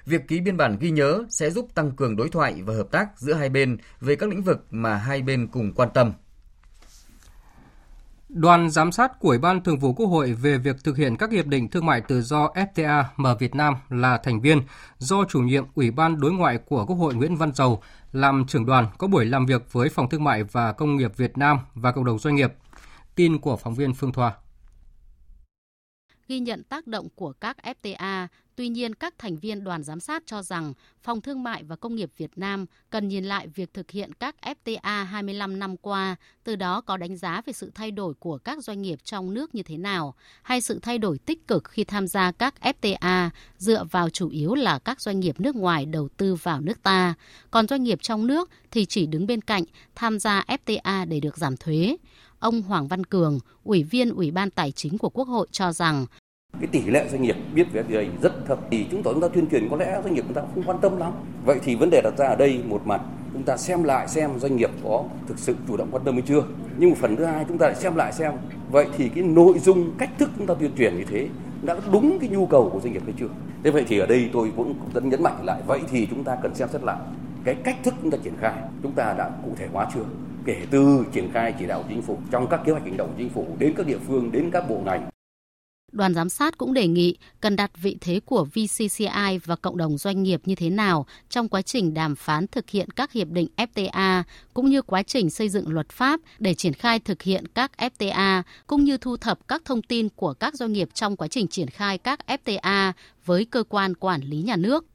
Việc ký biên bản ghi nhớ sẽ giúp tăng cường đối thoại và hợp tác giữa hai bên về các lĩnh vực mà hai bên cùng quan tâm.
Đoàn giám sát của Ủy ban Thường vụ Quốc hội về việc thực hiện các hiệp định thương mại tự do FTA mà Việt Nam là thành viên do chủ nhiệm Ủy ban đối ngoại của Quốc hội Nguyễn Văn Dầu làm trưởng đoàn có buổi làm việc với Phòng Thương mại và Công nghiệp Việt Nam và cộng đồng doanh nghiệp. Tin của phóng viên Phương Thoa
ghi nhận tác động của các FTA, tuy nhiên các thành viên đoàn giám sát cho rằng Phòng Thương mại và Công nghiệp Việt Nam cần nhìn lại việc thực hiện các FTA 25 năm qua, từ đó có đánh giá về sự thay đổi của các doanh nghiệp trong nước như thế nào, hay sự thay đổi tích cực khi tham gia các FTA dựa vào chủ yếu là các doanh nghiệp nước ngoài đầu tư vào nước ta, còn doanh nghiệp trong nước thì chỉ đứng bên cạnh tham gia FTA để được giảm thuế. Ông Hoàng Văn Cường, Ủy viên Ủy ban Tài chính của Quốc hội cho rằng
cái tỷ lệ doanh nghiệp biết về FTA rất thấp. Thì chúng tôi, chúng ta tuyên truyền có lẽ doanh nghiệp chúng ta không quan tâm lắm. Vậy thì vấn đề đặt ra ở đây một mặt, chúng ta xem lại xem doanh nghiệp có thực sự chủ động quan tâm hay chưa. Nhưng một phần thứ hai, chúng ta lại xem lại xem. Vậy thì cái nội dung, cách thức chúng ta tuyên truyền như thế đã đúng cái nhu cầu của doanh nghiệp hay chưa? Thế vậy thì ở đây tôi cũng rất nhấn mạnh lại, vậy thì chúng ta cần xem xét lại cái cách thức chúng ta triển khai. Chúng ta đã cụ thể hóa chưa? Kể từ triển khai chỉ đạo chính phủ, trong các kế hoạch hành động của chính phủ, đến các địa phương, đến các bộ ngành
Đoàn giám sát cũng đề nghị cần đặt vị thế của VCCI và cộng đồng doanh nghiệp như thế nào trong quá trình đàm phán thực hiện các hiệp định FTA cũng như quá trình xây dựng luật pháp để triển khai thực hiện các FTA cũng như thu thập các thông tin của các doanh nghiệp trong quá trình triển khai các FTA với cơ quan quản lý nhà nước.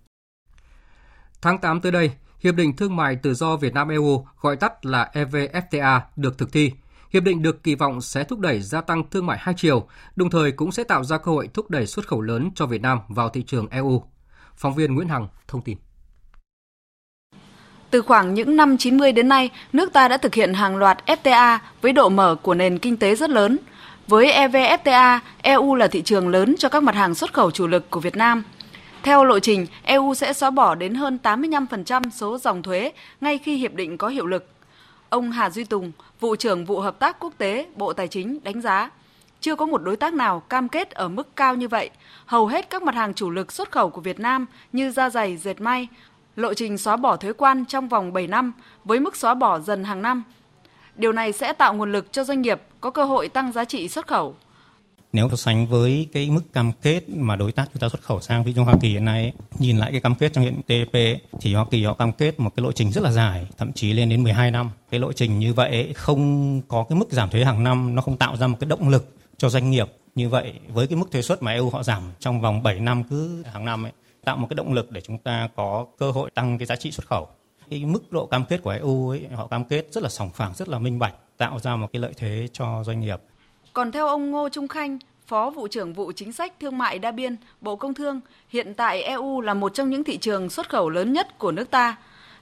Tháng 8 tới đây, Hiệp định Thương mại Tự do Việt Nam EU, gọi tắt là EVFTA, được thực thi – Hiệp định được kỳ vọng sẽ thúc đẩy gia tăng thương mại hai chiều, đồng thời cũng sẽ tạo ra cơ hội thúc đẩy xuất khẩu lớn cho Việt Nam vào thị trường EU. Phóng viên Nguyễn Hằng thông tin.
Từ khoảng những năm 90 đến nay, nước ta đã thực hiện hàng loạt FTA với độ mở của nền kinh tế rất lớn. Với EVFTA, EU là thị trường lớn cho các mặt hàng xuất khẩu chủ lực của Việt Nam. Theo lộ trình, EU sẽ xóa bỏ đến hơn 85% số dòng thuế ngay khi hiệp định có hiệu lực. Ông Hà Duy Tùng, vụ trưởng vụ hợp tác quốc tế Bộ Tài chính đánh giá, chưa có một đối tác nào cam kết ở mức cao như vậy. Hầu hết các mặt hàng chủ lực xuất khẩu của Việt Nam như da giày, dệt may, lộ trình xóa bỏ thuế quan trong vòng 7 năm với mức xóa bỏ dần hàng năm. Điều này sẽ tạo nguồn lực cho doanh nghiệp có cơ hội tăng giá trị xuất khẩu.
Nếu so sánh với cái mức cam kết mà đối tác chúng ta xuất khẩu sang ví dụ Hoa Kỳ hiện nay nhìn lại cái cam kết trong hiện TPP thì Hoa Kỳ họ cam kết một cái lộ trình rất là dài, thậm chí lên đến 12 năm. Cái lộ trình như vậy không có cái mức giảm thuế hàng năm, nó không tạo ra một cái động lực cho doanh nghiệp. Như vậy với cái mức thuế suất mà EU họ giảm trong vòng 7 năm cứ hàng năm ấy, tạo một cái động lực để chúng ta có cơ hội tăng cái giá trị xuất khẩu. Cái mức độ cam kết của EU ấy, họ cam kết rất là sòng phẳng, rất là minh bạch, tạo ra một cái lợi thế cho doanh nghiệp.
Còn theo ông Ngô Trung Khanh, Phó vụ trưởng vụ chính sách thương mại đa biên, Bộ Công Thương, hiện tại EU là một trong những thị trường xuất khẩu lớn nhất của nước ta.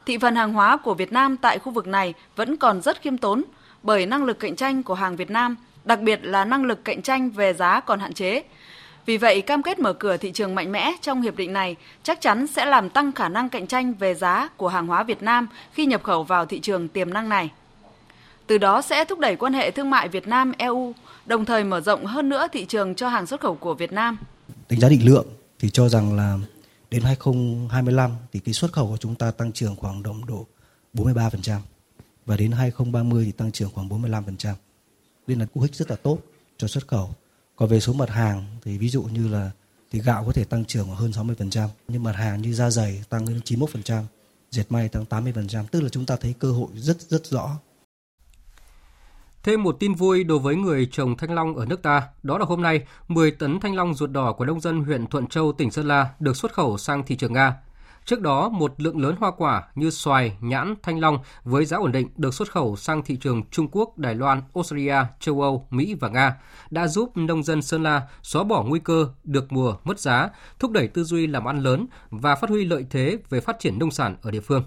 Thị phần hàng hóa của Việt Nam tại khu vực này vẫn còn rất khiêm tốn bởi năng lực cạnh tranh của hàng Việt Nam, đặc biệt là năng lực cạnh tranh về giá còn hạn chế. Vì vậy, cam kết mở cửa thị trường mạnh mẽ trong hiệp định này chắc chắn sẽ làm tăng khả năng cạnh tranh về giá của hàng hóa Việt Nam khi nhập khẩu vào thị trường tiềm năng này. Từ đó sẽ thúc đẩy quan hệ thương mại Việt Nam EU, đồng thời mở rộng hơn nữa thị trường cho hàng xuất khẩu của Việt Nam.
Đánh giá định lượng thì cho rằng là đến 2025 thì cái xuất khẩu của chúng ta tăng trưởng khoảng đồng độ 43% và đến 2030 thì tăng trưởng khoảng 45%. Nên là cú hích rất là tốt cho xuất khẩu. Còn về số mặt hàng thì ví dụ như là thì gạo có thể tăng trưởng hơn 60%, nhưng mặt hàng như da dày tăng đến 91%, dệt may tăng 80%, tức là chúng ta thấy cơ hội rất rất rõ
Thêm một tin vui đối với người trồng thanh long ở nước ta, đó là hôm nay 10 tấn thanh long ruột đỏ của nông dân huyện Thuận Châu, tỉnh Sơn La được xuất khẩu sang thị trường Nga. Trước đó, một lượng lớn hoa quả như xoài, nhãn, thanh long với giá ổn định được xuất khẩu sang thị trường Trung Quốc, Đài Loan, Australia, châu Âu, Mỹ và Nga đã giúp nông dân Sơn La xóa bỏ nguy cơ được mùa mất giá, thúc đẩy tư duy làm ăn lớn và phát huy lợi thế về phát triển nông sản ở địa phương.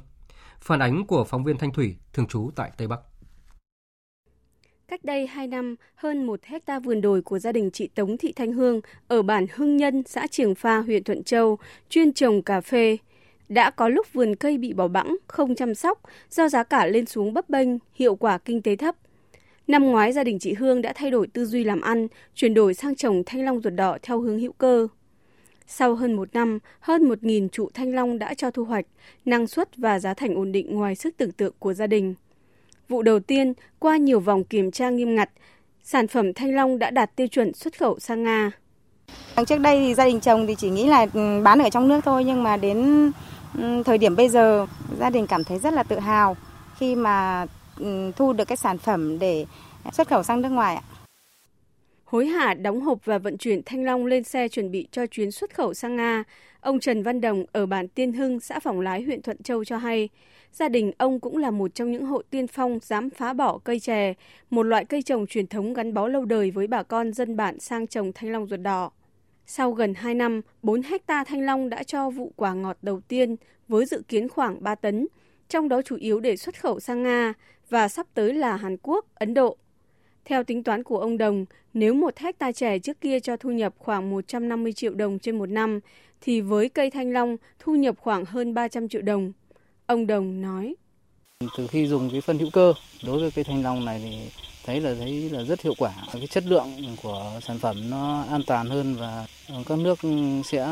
Phản ánh của phóng viên Thanh Thủy, thường trú tại Tây Bắc.
Cách đây 2 năm, hơn một hecta vườn đồi của gia đình chị Tống Thị Thanh Hương ở bản Hưng Nhân, xã Trường Pha, huyện Thuận Châu, chuyên trồng cà phê. Đã có lúc vườn cây bị bỏ bẵng, không chăm sóc do giá cả lên xuống bấp bênh, hiệu quả kinh tế thấp. Năm ngoái, gia đình chị Hương đã thay đổi tư duy làm ăn, chuyển đổi sang trồng thanh long ruột đỏ theo hướng hữu cơ. Sau hơn một năm, hơn 1.000 trụ thanh long đã cho thu hoạch, năng suất và giá thành ổn định ngoài sức tưởng tượng của gia đình. Vụ đầu tiên, qua nhiều vòng kiểm tra nghiêm ngặt, sản phẩm thanh long đã đạt tiêu chuẩn xuất khẩu sang Nga.
Vâng, trước đây thì gia đình chồng thì chỉ nghĩ là ừ, bán ở trong nước thôi nhưng mà đến ừ, thời điểm bây giờ gia đình cảm thấy rất là tự hào khi mà ừ, thu được cái sản phẩm để xuất khẩu sang nước ngoài ạ.
Hối hả đóng hộp và vận chuyển thanh long lên xe chuẩn bị cho chuyến xuất khẩu sang Nga, ông Trần Văn Đồng ở bản Tiên Hưng, xã phỏng Lái, huyện Thuận Châu cho hay, Gia đình ông cũng là một trong những hộ tiên phong dám phá bỏ cây chè, một loại cây trồng truyền thống gắn bó lâu đời với bà con dân bản sang trồng thanh long ruột đỏ. Sau gần 2 năm, 4 hecta thanh long đã cho vụ quả ngọt đầu tiên với dự kiến khoảng 3 tấn, trong đó chủ yếu để xuất khẩu sang Nga và sắp tới là Hàn Quốc, Ấn Độ. Theo tính toán của ông Đồng, nếu một hecta chè trước kia cho thu nhập khoảng 150 triệu đồng trên một năm, thì với cây thanh long thu nhập khoảng hơn 300 triệu đồng. Ông Đồng nói.
Từ khi dùng cái phân hữu cơ đối với cây thanh long này thì thấy là thấy là rất hiệu quả. Cái chất lượng của sản phẩm nó an toàn hơn và các nước sẽ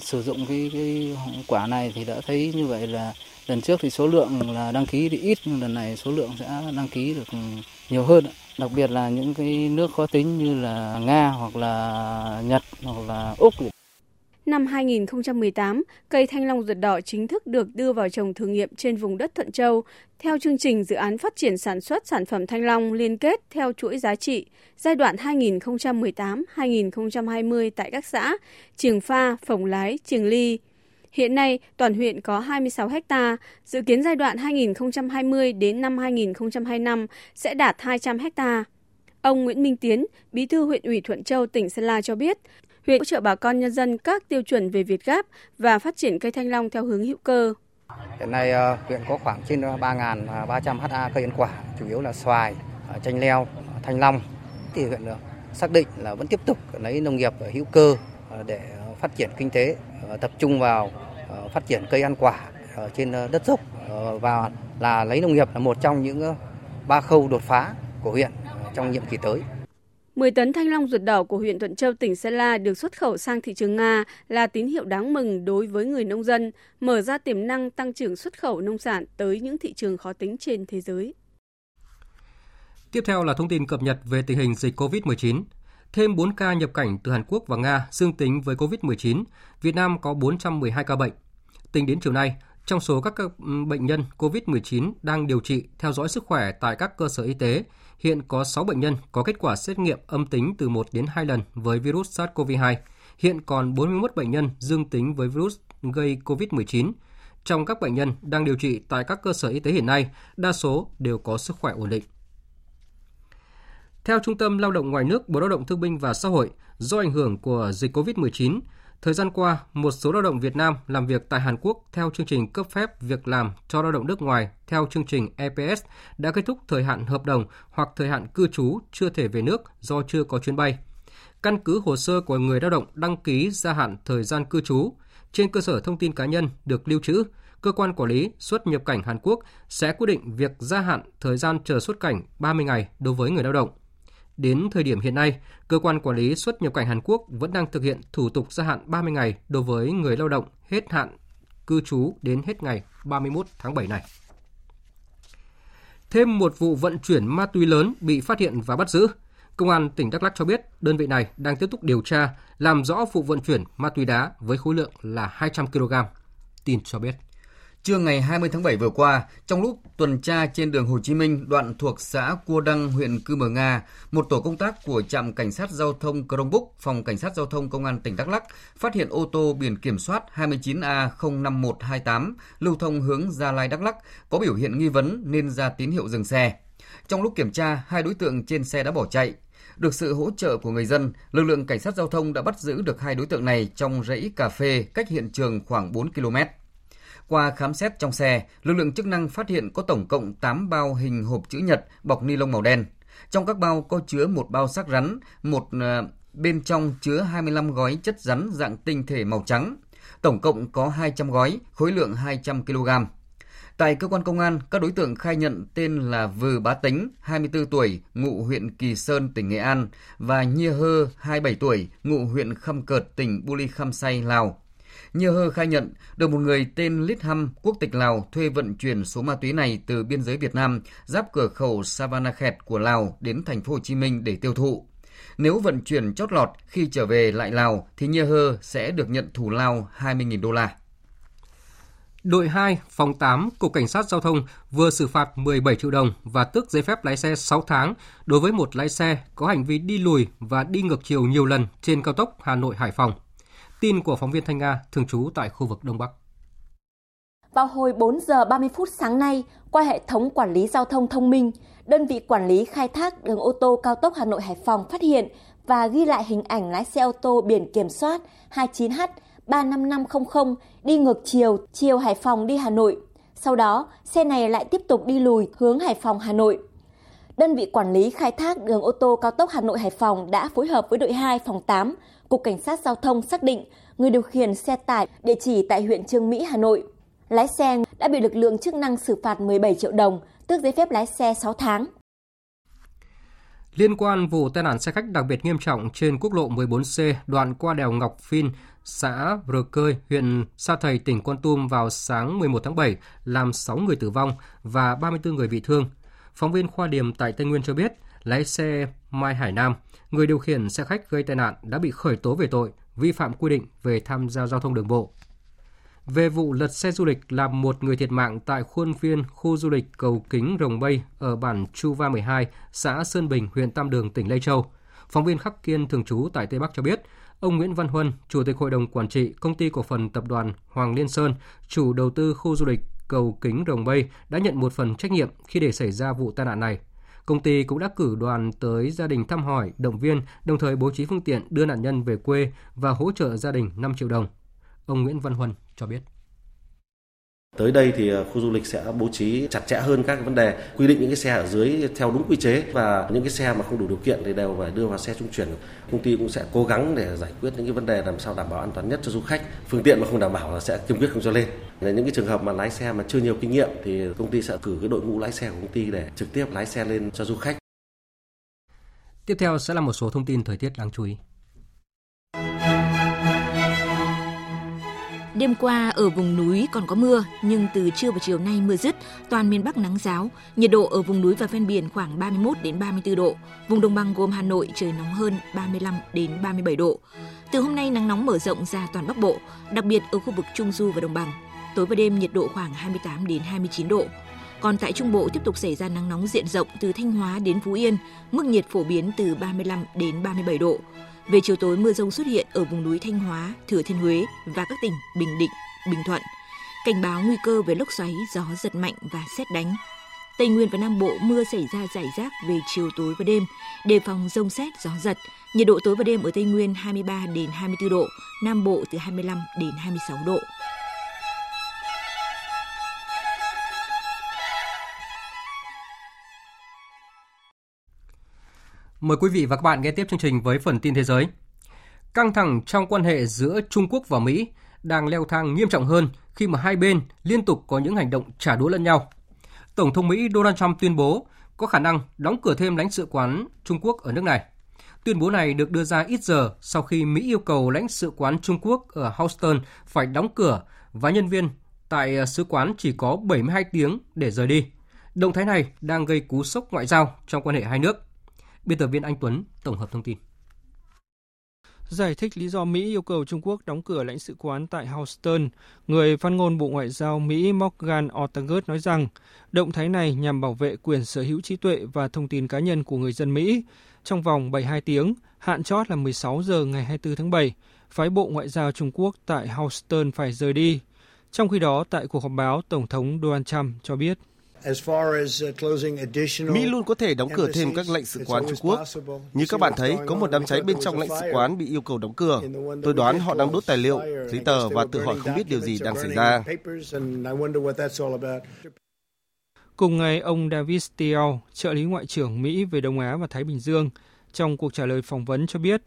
sử dụng cái, cái quả này thì đã thấy như vậy là lần trước thì số lượng là đăng ký thì ít nhưng lần này số lượng sẽ đăng ký được nhiều hơn. Đặc biệt là những cái nước khó tính như là Nga hoặc là Nhật hoặc là Úc
Năm 2018, cây thanh long ruột đỏ chính thức được đưa vào trồng thử nghiệm trên vùng đất Thuận Châu theo chương trình dự án phát triển sản xuất sản phẩm thanh long liên kết theo chuỗi giá trị giai đoạn 2018-2020 tại các xã Triềng Pha, Phồng Lái, Triềng Ly. Hiện nay, toàn huyện có 26 ha, dự kiến giai đoạn 2020 đến năm 2025 sẽ đạt 200 ha. Ông Nguyễn Minh Tiến, Bí thư huyện ủy Thuận Châu, tỉnh Sơn La cho biết, huyện hỗ trợ bà con nhân dân các tiêu chuẩn về Việt Gáp và phát triển cây thanh long theo hướng hữu cơ.
Hiện nay ờ, huyện có khoảng trên 3.300 ha cây ăn quả, chủ yếu là xoài, ờ, chanh leo, thanh long. Thì huyện ờ, xác định là vẫn tiếp tục lấy nông nghiệp hữu cơ để phát triển kinh tế, tập trung vào phát triển cây ăn quả trên đất dốc và là lấy nông nghiệp là một trong những ba khâu đột phá của huyện trong nhiệm kỳ tới.
10 tấn thanh long ruột đỏ của huyện Thuận Châu, tỉnh Sơn La được xuất khẩu sang thị trường Nga là tín hiệu đáng mừng đối với người nông dân, mở ra tiềm năng tăng trưởng xuất khẩu nông sản tới những thị trường khó tính trên thế giới.
Tiếp theo là thông tin cập nhật về tình hình dịch COVID-19. Thêm 4 ca nhập cảnh từ Hàn Quốc và Nga dương tính với COVID-19, Việt Nam có 412 ca bệnh. Tính đến chiều nay, trong số các ừ, bệnh nhân COVID-19 đang điều trị theo dõi sức khỏe tại các cơ sở y tế, hiện có 6 bệnh nhân có kết quả xét nghiệm âm tính từ 1 đến 2 lần với virus SARS-CoV-2. Hiện còn 41 bệnh nhân dương tính với virus gây COVID-19. Trong các bệnh nhân đang điều trị tại các cơ sở y tế hiện nay, đa số đều có sức khỏe ổn định. Theo Trung tâm Lao động Ngoài nước Bộ Lao động Thương binh và Xã hội, do ảnh hưởng của dịch COVID-19, thời gian qua, một số lao động Việt Nam làm việc tại Hàn Quốc theo chương trình cấp phép việc làm cho lao động nước ngoài theo chương trình EPS đã kết thúc thời hạn hợp đồng hoặc thời hạn cư trú chưa thể về nước do chưa có chuyến bay. Căn cứ hồ sơ của người lao động đăng ký gia hạn thời gian cư trú, trên cơ sở thông tin cá nhân được lưu trữ, cơ quan quản lý xuất nhập cảnh Hàn Quốc sẽ quyết định việc gia hạn thời gian chờ xuất cảnh 30 ngày đối với người lao động. Đến thời điểm hiện nay, cơ quan quản lý xuất nhập cảnh Hàn Quốc vẫn đang thực hiện thủ tục gia hạn 30 ngày đối với người lao động hết hạn cư trú đến hết ngày 31 tháng 7 này. Thêm một vụ vận chuyển ma túy lớn bị phát hiện và bắt giữ. Công an tỉnh Đắk Lắk cho biết đơn vị này đang tiếp tục điều tra, làm rõ vụ vận chuyển ma túy đá với khối lượng là 200 kg. Tin cho biết.
Trưa ngày 20 tháng 7 vừa qua, trong lúc tuần tra trên đường Hồ Chí Minh đoạn thuộc xã Cua Đăng, huyện Cư Mờ Nga, một tổ công tác của trạm cảnh sát giao thông Crong Búc, phòng cảnh sát giao thông công an tỉnh Đắk Lắk phát hiện ô tô biển kiểm soát 29A05128 lưu thông hướng Gia Lai Đắk Lắk có biểu hiện nghi vấn nên ra tín hiệu dừng xe. Trong lúc kiểm tra, hai đối tượng trên xe đã bỏ chạy. Được sự hỗ trợ của người dân, lực lượng cảnh sát giao thông đã bắt giữ được hai đối tượng này trong rẫy cà phê cách hiện trường khoảng 4 km. Qua khám xét trong xe, lực lượng chức năng phát hiện có tổng cộng 8 bao hình hộp chữ nhật bọc ni lông màu đen. Trong các bao có chứa một bao xác rắn, một ờ, bên trong chứa 25 gói chất rắn dạng tinh thể màu trắng. Tổng cộng có 200 gói, khối lượng 200 kg. Tại cơ quan công an, các đối tượng khai nhận tên là Vừ Bá Tính, 24 tuổi, ngụ huyện Kỳ Sơn, tỉnh Nghệ An, và Nhia Hơ, 27 tuổi, ngụ huyện Khăm Cợt, tỉnh Buli Khăm Say, Lào. Nhơ Hơ khai nhận được một người tên Lít Hăm, quốc tịch Lào thuê vận chuyển số ma túy này từ biên giới Việt Nam giáp cửa khẩu Savanakhet của Lào đến thành phố Hồ Chí Minh để tiêu thụ. Nếu vận chuyển chót lọt khi trở về lại Lào thì Nhơ Hơ sẽ được nhận thù lao 20.000 đô la.
Đội 2, phòng 8, Cục Cảnh sát Giao thông vừa xử phạt 17 triệu đồng và tước giấy phép lái xe 6 tháng đối với một lái xe có hành vi đi lùi và đi ngược chiều nhiều lần trên cao tốc Hà Nội-Hải Phòng. Tin của phóng viên Thanh Nga, thường trú tại khu vực Đông Bắc.
Vào hồi 4 giờ 30 phút sáng nay, qua hệ thống quản lý giao thông thông minh, đơn vị quản lý khai thác đường ô tô cao tốc Hà Nội Hải Phòng phát hiện và ghi lại hình ảnh lái xe ô tô biển kiểm soát 29H 35500 đi ngược chiều, chiều Hải Phòng đi Hà Nội. Sau đó, xe này lại tiếp tục đi lùi hướng Hải Phòng Hà Nội. Đơn vị quản lý khai thác đường ô tô cao tốc Hà Nội Hải Phòng đã phối hợp với đội 2 phòng 8, Cục Cảnh sát Giao thông xác định người điều khiển xe tải địa chỉ tại huyện Trương Mỹ, Hà Nội. Lái xe đã bị lực lượng chức năng xử phạt 17 triệu đồng, tước giấy phép lái xe 6 tháng.
Liên quan vụ tai nạn xe khách đặc biệt nghiêm trọng trên quốc lộ 14C đoạn qua đèo Ngọc Phin, xã Rờ Cơi, huyện Sa Thầy, tỉnh Con Tum vào sáng 11 tháng 7 làm 6 người tử vong và 34 người bị thương. Phóng viên Khoa Điểm tại Tây Nguyên cho biết, lái xe Mai Hải Nam, người điều khiển xe khách gây tai nạn đã bị khởi tố về tội vi phạm quy định về tham gia giao thông đường bộ. Về vụ lật xe du lịch làm một người thiệt mạng tại khuôn viên khu du lịch Cầu Kính Rồng Bay ở bản Chu Va 12, xã Sơn Bình, huyện Tam Đường, tỉnh Lây Châu. Phóng viên Khắc Kiên thường trú tại Tây Bắc cho biết, ông Nguyễn Văn Huân, Chủ tịch Hội đồng Quản trị Công ty Cổ phần Tập đoàn Hoàng Liên Sơn, chủ đầu tư khu du lịch Cầu Kính Rồng Bay đã nhận một phần trách nhiệm khi để xảy ra vụ tai nạn này. Công ty cũng đã cử đoàn tới gia đình thăm hỏi, động viên, đồng thời bố trí phương tiện đưa nạn nhân về quê và hỗ trợ gia đình 5 triệu đồng. Ông Nguyễn Văn Huân cho biết.
Tới đây thì ờ, khu du lịch sẽ bố trí chặt chẽ hơn các vấn đề, quy định những cái xe ở dưới theo đúng quy chế và những cái xe mà không đủ điều kiện thì đều phải đưa vào xe trung chuyển. Công ty cũng sẽ cố gắng để giải quyết những cái vấn đề làm sao đảm bảo an toàn nhất cho du khách. Phương tiện mà không đảm bảo là sẽ kiên quyết không cho lên. Nên những cái trường hợp mà lái xe mà chưa nhiều kinh nghiệm thì công ty sẽ cử cái đội ngũ lái xe của công ty để trực tiếp lái xe lên cho du khách.
Tiếp theo sẽ là một số thông tin thời tiết đáng chú ý.
Đêm qua ở vùng núi còn có mưa, nhưng từ trưa và chiều nay mưa dứt, toàn miền Bắc nắng giáo. Nhiệt độ ở vùng núi và ven biển khoảng 31 đến 34 độ. Vùng đồng bằng gồm Hà Nội trời nóng hơn 35 đến 37 độ. Từ hôm nay nắng nóng mở rộng ra toàn Bắc Bộ, đặc biệt ở khu vực Trung Du và Đồng bằng. Tối và đêm nhiệt độ khoảng 28 đến 29 độ. Còn tại Trung Bộ tiếp tục xảy ra nắng nóng diện rộng từ Thanh Hóa đến Phú Yên, mức nhiệt phổ biến từ 35 đến 37 độ. Về chiều tối mưa rông xuất hiện ở vùng núi Thanh Hóa, Thừa Thiên Huế và các tỉnh Bình Định, Bình Thuận. Cảnh báo nguy cơ về lốc xoáy, gió giật mạnh và xét đánh. Tây Nguyên và Nam Bộ mưa xảy ra rải rác về chiều tối và đêm, đề phòng rông xét, gió giật. Nhiệt độ tối và đêm ở Tây Nguyên 23 đến 24 độ, Nam Bộ từ 25 đến 26 độ.
Mời quý vị và các bạn nghe tiếp chương trình với phần tin thế giới. Căng thẳng trong quan hệ giữa Trung Quốc và Mỹ đang leo thang nghiêm trọng hơn khi mà hai bên liên tục có những hành động trả đũa lẫn nhau. Tổng thống Mỹ Donald Trump tuyên bố có khả năng đóng cửa thêm lãnh sự quán Trung Quốc ở nước này. Tuyên bố này được đưa ra ít giờ sau khi Mỹ yêu cầu lãnh sự quán Trung Quốc ở Houston phải đóng cửa và nhân viên tại ờ, sứ quán chỉ có 72 tiếng để rời đi. Động thái này đang gây cú sốc ngoại giao trong quan hệ hai nước. Biên tập viên Anh Tuấn tổng hợp thông tin.
Giải thích lý do Mỹ yêu cầu Trung Quốc đóng cửa lãnh sự quán tại Houston, người phát ngôn Bộ Ngoại giao Mỹ Morgan Ortagus nói rằng động thái này nhằm bảo vệ quyền sở hữu trí tuệ và thông tin cá nhân của người dân Mỹ. Trong vòng 72 tiếng, hạn chót là 16 giờ ngày 24 tháng 7, phái Bộ Ngoại giao Trung Quốc tại Houston phải rời đi. Trong khi đó, tại cuộc họp báo, Tổng thống Donald Trump cho biết
Mỹ luôn có thể đóng cửa thêm các lãnh sự quán Trung Quốc. Như các bạn thấy, có một đám cháy bên trong lãnh sự quán bị yêu cầu đóng cửa. Tôi đoán họ đang đốt tài liệu, giấy tờ và tự hỏi không biết điều gì đang xảy ra.
Cùng ngày, ông David Steele, trợ lý Ngoại trưởng Mỹ về Đông Á và Thái Bình Dương, trong cuộc trả lời phỏng vấn cho biết,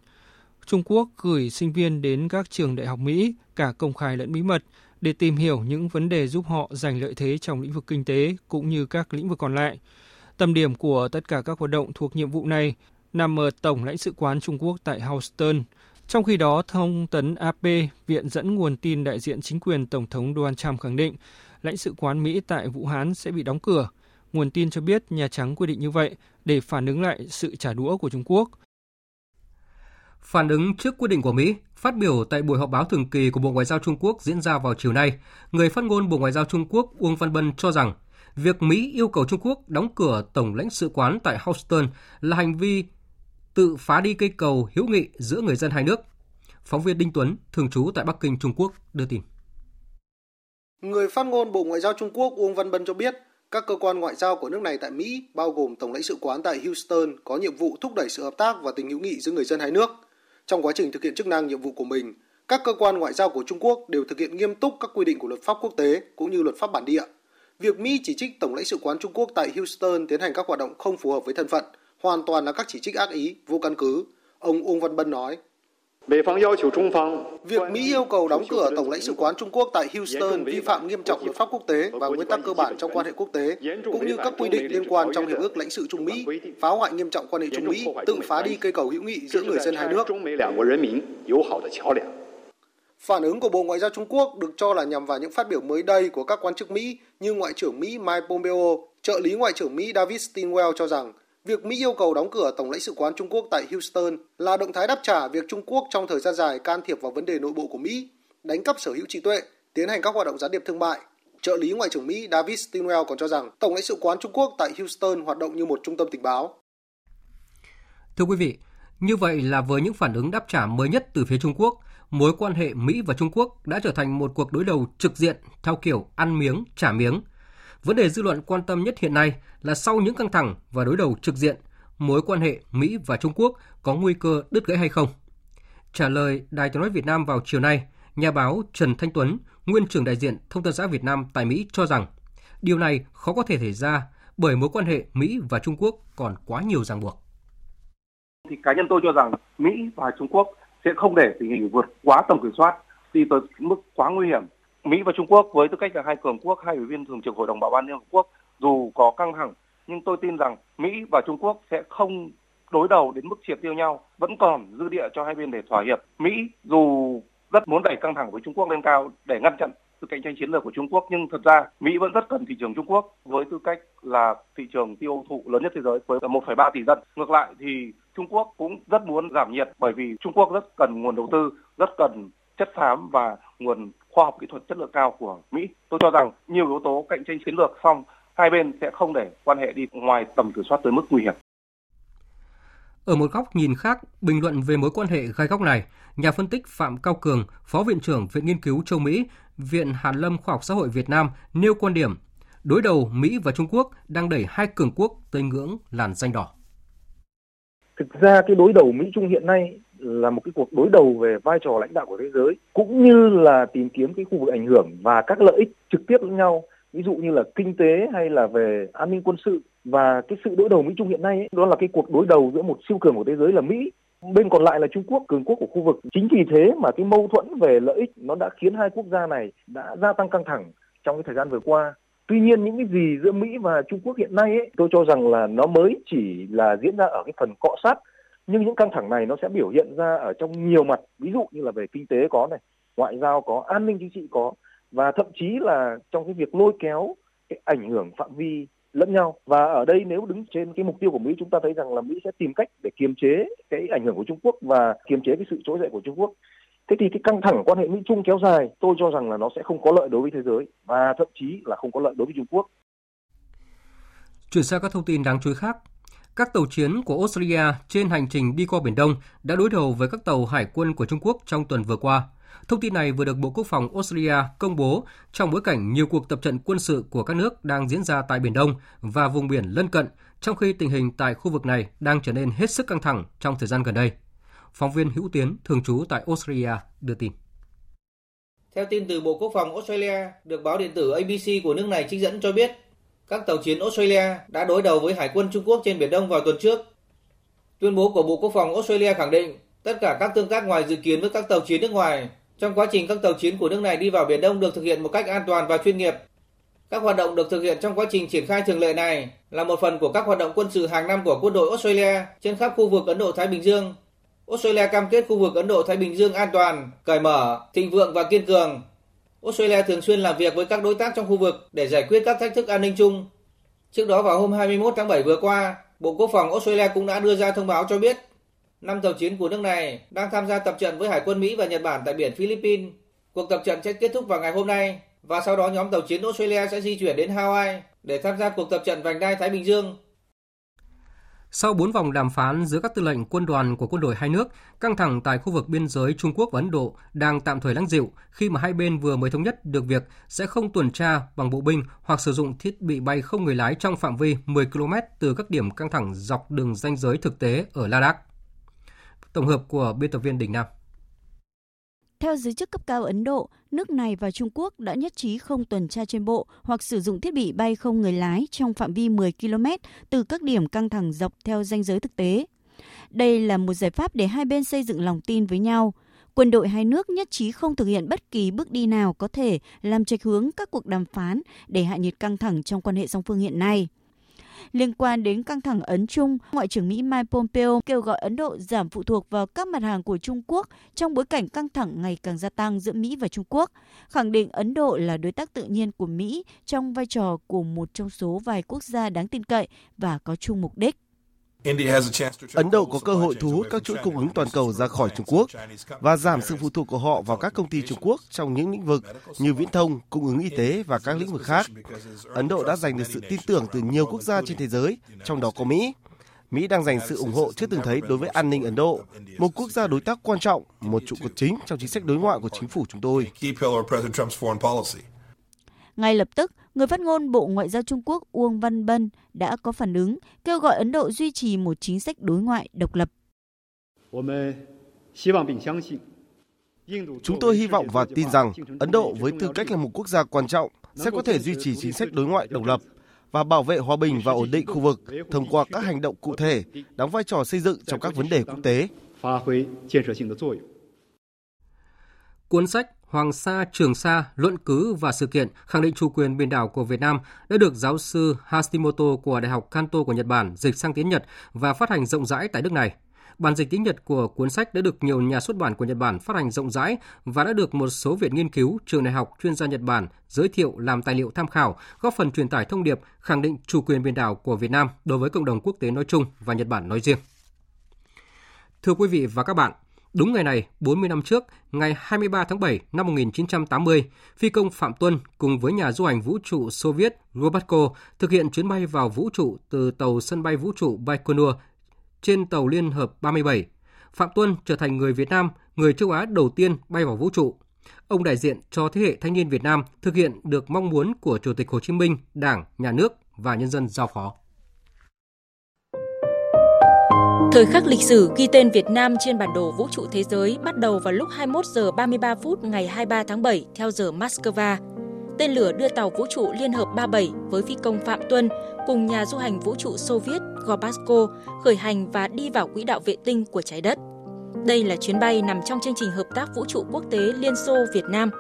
Trung Quốc gửi sinh viên đến các trường đại học Mỹ, cả công khai lẫn bí mật, để tìm hiểu những vấn đề giúp họ giành lợi thế trong lĩnh vực kinh tế cũng như các lĩnh vực còn lại. Tâm điểm của tất cả các hoạt động thuộc nhiệm vụ này nằm ở Tổng lãnh sự quán Trung Quốc tại Houston. Trong khi đó, thông tấn AP, viện dẫn nguồn tin đại diện chính quyền Tổng thống Donald Trump khẳng định lãnh sự quán Mỹ tại Vũ Hán sẽ bị đóng cửa. Nguồn tin cho biết Nhà Trắng quyết định như vậy để phản ứng lại sự trả đũa của Trung Quốc –
Phản ứng trước quyết định của Mỹ, phát biểu tại buổi họp báo thường kỳ của Bộ Ngoại giao Trung Quốc diễn ra vào chiều nay, người phát ngôn Bộ Ngoại giao Trung Quốc Uông Văn Bân cho rằng việc Mỹ yêu cầu Trung Quốc đóng cửa tổng lãnh sự quán tại Houston là hành vi tự phá đi cây cầu hữu nghị giữa người dân hai nước. Phóng viên Đinh Tuấn, thường trú tại Bắc Kinh, Trung Quốc đưa tin.
Người phát ngôn Bộ Ngoại giao Trung Quốc Uông Văn Bân cho biết, các cơ quan ngoại giao của nước này tại Mỹ, bao gồm Tổng lãnh sự quán tại Houston, có nhiệm vụ thúc đẩy sự hợp tác và tình hữu nghị giữa người dân hai nước – trong quá trình thực hiện chức năng nhiệm vụ của mình, các cơ quan ngoại giao của Trung Quốc đều thực hiện nghiêm túc các quy định của luật pháp quốc tế cũng như luật pháp bản địa. Việc Mỹ chỉ trích Tổng lãnh sự quán Trung Quốc tại Houston tiến hành các hoạt động không phù hợp với thân phận, hoàn toàn là các chỉ trích ác ý, vô căn cứ. Ông Ung Văn Bân nói. Việc Mỹ yêu cầu đóng cửa Tổng lãnh sự quán Trung Quốc tại Houston vi phạm nghiêm trọng luật pháp quốc tế và nguyên tắc cơ bản trong quan hệ quốc tế, cũng như các quy định liên quan trong Hiệp ước lãnh sự Trung Mỹ, phá hoại nghiêm trọng quan hệ Trung Mỹ, tự phá đi cây cầu hữu nghị giữa người dân hai nước. Phản ứng của Bộ Ngoại giao Trung Quốc được cho là nhằm vào những phát biểu mới đây của các quan chức Mỹ như Ngoại trưởng Mỹ Mike Pompeo, trợ lý Ngoại trưởng Mỹ David Stilwell cho rằng Việc Mỹ yêu cầu đóng cửa Tổng lãnh sự quán Trung Quốc tại Houston là động thái đáp trả việc Trung Quốc trong thời gian dài can thiệp vào vấn đề nội bộ của Mỹ, đánh cắp sở hữu trí tuệ, tiến hành các hoạt động gián điệp thương mại. Trợ lý Ngoại trưởng Mỹ David Stilwell còn cho rằng Tổng lãnh sự quán Trung Quốc tại Houston hoạt động như một trung tâm tình báo.
Thưa quý vị, như vậy là với những phản ứng đáp trả mới nhất từ phía Trung Quốc, mối quan hệ Mỹ và Trung Quốc đã trở thành một cuộc đối đầu trực diện theo kiểu ăn miếng trả miếng – Vấn đề dư luận quan tâm nhất hiện nay là sau những căng thẳng và đối đầu trực diện, mối quan hệ Mỹ và Trung Quốc có nguy cơ đứt gãy hay không? Trả lời Đài tiếng nói Việt Nam vào chiều nay, nhà báo Trần Thanh Tuấn, nguyên trưởng đại diện Thông tấn xã Việt Nam tại Mỹ cho rằng điều này khó có thể xảy ra bởi mối quan hệ Mỹ và Trung Quốc còn quá nhiều ràng buộc.
Thì cá nhân tôi cho rằng Mỹ và Trung Quốc sẽ không để tình hình vượt quá tầm kiểm soát đi tới mức quá nguy hiểm Mỹ và Trung Quốc với tư cách là hai cường quốc, hai ủy viên thường trực Hội đồng Bảo an Liên Hợp Quốc, dù có căng thẳng, nhưng tôi tin rằng Mỹ và Trung Quốc sẽ không đối đầu đến mức triệt tiêu nhau, vẫn còn dư địa cho hai bên để thỏa hiệp. Mỹ dù rất muốn đẩy căng thẳng với Trung Quốc lên cao để ngăn chặn sự cạnh tranh chiến lược của Trung Quốc nhưng thật ra Mỹ vẫn rất cần thị trường Trung Quốc với tư cách là thị trường tiêu thụ lớn nhất thế giới với 1,3 tỷ dân. Ngược lại thì Trung Quốc cũng rất muốn giảm nhiệt bởi vì Trung Quốc rất cần nguồn đầu tư, rất cần chất xám và nguồn khoa học kỹ thuật chất lượng cao của Mỹ. Tôi cho rằng nhiều yếu tố cạnh tranh chiến lược xong hai bên sẽ không để quan hệ đi ngoài tầm kiểm soát tới mức nguy hiểm.
Ở một góc nhìn khác, bình luận về mối quan hệ gai góc này, nhà phân tích Phạm Cao Cường, Phó Viện trưởng Viện Nghiên cứu châu Mỹ, Viện Hàn Lâm Khoa học Xã hội Việt Nam nêu quan điểm đối đầu Mỹ và Trung Quốc đang đẩy hai cường quốc tới ngưỡng làn danh đỏ.
Thực ra cái đối đầu Mỹ Trung hiện nay là một cái cuộc đối đầu về vai trò lãnh đạo của thế giới cũng như là tìm kiếm cái khu vực ảnh hưởng và các lợi ích trực tiếp lẫn nhau. Ví dụ như là kinh tế hay là về an ninh quân sự. Và cái sự đối đầu Mỹ Trung hiện nay ấy, đó là cái cuộc đối đầu giữa một siêu cường của thế giới là Mỹ bên còn lại là Trung Quốc cường quốc của khu vực. Chính vì thế mà cái mâu thuẫn về lợi ích nó đã khiến hai quốc gia này đã gia tăng căng thẳng trong cái thời gian vừa qua. Tuy nhiên những cái gì giữa Mỹ và Trung Quốc hiện nay ấy, tôi cho rằng là nó mới chỉ là diễn ra ở cái phần cọ sát nhưng những căng thẳng này nó sẽ biểu hiện ra ở trong nhiều mặt. Ví dụ như là về kinh tế có này ngoại giao có an ninh chính trị có. Và thậm chí là trong cái việc lôi kéo cái ảnh hưởng phạm vi lẫn nhau. Và ở đây nếu đứng trên cái mục tiêu của Mỹ chúng ta thấy rằng là Mỹ sẽ tìm cách để kiềm chế cái ảnh hưởng của Trung Quốc và kiềm chế cái sự trỗi dậy của Trung Quốc. Thế thì cái căng thẳng quan hệ Mỹ Trung kéo dài tôi cho rằng là nó sẽ không có lợi đối với thế giới và thậm chí là không có lợi đối với Trung Quốc.
Chuyển sang các thông tin đáng chú ý khác, các tàu chiến của Australia trên hành trình đi qua Biển Đông đã đối đầu với các tàu hải quân của Trung Quốc trong tuần vừa qua. Thông tin này vừa được Bộ Quốc phòng Australia công bố trong bối cảnh nhiều cuộc tập trận quân sự của các nước đang diễn ra tại Biển Đông và vùng biển lân cận, trong khi tình hình tại khu vực này đang trở nên hết sức căng thẳng trong thời gian gần đây. Phóng viên Hữu Tiến, thường trú tại Australia, đưa tin.
Theo tin từ Bộ Quốc phòng Australia, được báo điện tử ABC của nước này trích dẫn cho biết, các tàu chiến Australia đã đối đầu với Hải quân Trung Quốc trên Biển Đông vào tuần trước. Tuyên bố của Bộ Quốc phòng Australia khẳng định tất cả các tương tác ngoài dự kiến với các tàu chiến nước ngoài trong quá trình các tàu chiến của nước này đi vào Biển Đông được thực hiện một cách an toàn và chuyên nghiệp. Các hoạt động được thực hiện trong quá trình triển khai thường lệ này là một phần của các hoạt động quân sự hàng năm của quân đội Australia trên khắp khu vực Ấn Độ Thái Bình Dương. Australia cam kết khu vực Ấn Độ Thái Bình Dương an toàn, cởi mở, thịnh vượng và kiên cường. Australia thường xuyên làm việc với các đối tác trong khu vực để giải quyết các thách thức an ninh chung. Trước đó vào hôm 21 tháng 7 vừa qua, Bộ Quốc phòng Australia cũng đã đưa ra thông báo cho biết năm tàu chiến của nước này đang tham gia tập trận với Hải quân Mỹ và Nhật Bản tại biển Philippines. Cuộc tập trận sẽ kết thúc vào ngày hôm nay và sau đó nhóm tàu chiến Australia sẽ di chuyển đến Hawaii để tham gia cuộc tập trận vành đai Thái Bình Dương.
Sau 4 vòng đàm phán giữa các tư lệnh quân đoàn của quân đội hai nước, căng thẳng tại khu vực biên giới Trung Quốc và Ấn Độ đang tạm thời lắng dịu khi mà hai bên vừa mới thống nhất được việc sẽ không tuần tra bằng bộ binh hoặc sử dụng thiết bị bay không người lái trong phạm vi 10 km từ các điểm căng thẳng dọc đường ranh giới thực tế ở Ladakh. Tổng hợp của biên tập viên Đình Nam.
Theo giới chức cấp cao Ấn Độ, nước này và Trung Quốc đã nhất trí không tuần tra trên bộ hoặc sử dụng thiết bị bay không người lái trong phạm vi 10 km từ các điểm căng thẳng dọc theo ranh giới thực tế. Đây là một giải pháp để hai bên xây dựng lòng tin với nhau. Quân đội hai nước nhất trí không thực hiện bất kỳ bước đi nào có thể làm trạch hướng các cuộc đàm phán để hạ nhiệt căng thẳng trong quan hệ song phương hiện nay. Liên quan đến căng thẳng Ấn Trung, Ngoại trưởng Mỹ Mike Pompeo kêu gọi Ấn Độ giảm phụ thuộc vào các mặt hàng của Trung Quốc trong bối cảnh căng thẳng ngày càng gia tăng giữa Mỹ và Trung Quốc, khẳng định Ấn Độ là đối tác tự nhiên của Mỹ trong vai trò của một trong số vài quốc gia đáng tin cậy và có chung mục đích.
Ấn Độ có cơ hội thu hút các chuỗi cung ứng toàn cầu ra khỏi Trung Quốc và giảm sự phụ thuộc của họ vào các công ty Trung Quốc trong những lĩnh vực như viễn thông, cung ứng y tế và các lĩnh vực khác. Ấn Độ đã giành được sự tin tưởng từ nhiều quốc gia trên thế giới, trong đó có Mỹ. Mỹ đang dành sự ủng hộ chưa từng thấy đối với an ninh Ấn Độ, một quốc gia đối tác quan trọng, một trụ cột chính trong chính sách đối ngoại của chính phủ chúng tôi.
Ngay lập tức, người phát ngôn Bộ Ngoại giao Trung Quốc Uông Văn Bân đã có phản ứng kêu gọi Ấn Độ duy trì một chính sách đối ngoại độc lập.
Chúng tôi hy vọng và tin rằng Ấn Độ với tư cách là một quốc gia quan trọng sẽ có thể duy trì chính sách đối ngoại độc lập và bảo vệ hòa bình và ổn định khu vực thông qua các hành động cụ thể, đóng vai trò xây dựng trong các vấn đề quốc tế.
Cuốn sách Hoàng Sa, Trường Sa, Luận cứ và sự kiện khẳng định chủ quyền biển đảo của Việt Nam đã được giáo sư Hashimoto của Đại học Kanto của Nhật Bản dịch sang tiếng Nhật và phát hành rộng rãi tại nước này. Bản dịch tiếng Nhật của cuốn sách đã được nhiều nhà xuất bản của Nhật Bản phát hành rộng rãi và đã được một số viện nghiên cứu, trường đại học, chuyên gia Nhật Bản giới thiệu làm tài liệu tham khảo, góp phần truyền tải thông điệp khẳng định chủ quyền biển đảo của Việt Nam đối với cộng đồng quốc tế nói chung và Nhật Bản nói riêng. Thưa quý vị và các bạn, Đúng ngày này, 40 năm trước, ngày 23 tháng 7 năm 1980, phi công Phạm Tuân cùng với nhà du hành vũ trụ Xô Viết Robatko thực hiện chuyến bay vào vũ trụ từ tàu sân bay vũ trụ Baikonur trên tàu Liên Hợp 37. Phạm Tuân trở thành người Việt Nam, người châu Á đầu tiên bay vào vũ trụ. Ông đại diện cho thế hệ thanh niên Việt Nam thực hiện được mong muốn của Chủ tịch Hồ Chí Minh, Đảng, Nhà nước và nhân dân giao phó.
Thời khắc lịch sử ghi tên Việt Nam trên bản đồ vũ trụ thế giới bắt đầu vào lúc 21 giờ 33 phút ngày 23 tháng 7 theo giờ Moscow. Tên lửa đưa tàu vũ trụ Liên hợp 37 với phi công Phạm Tuân cùng nhà du hành vũ trụ Xô Viết Gorbatsko khởi hành và đi vào quỹ đạo vệ tinh của trái đất. Đây là chuyến bay nằm trong chương trình hợp tác vũ trụ quốc tế Liên Xô Việt Nam,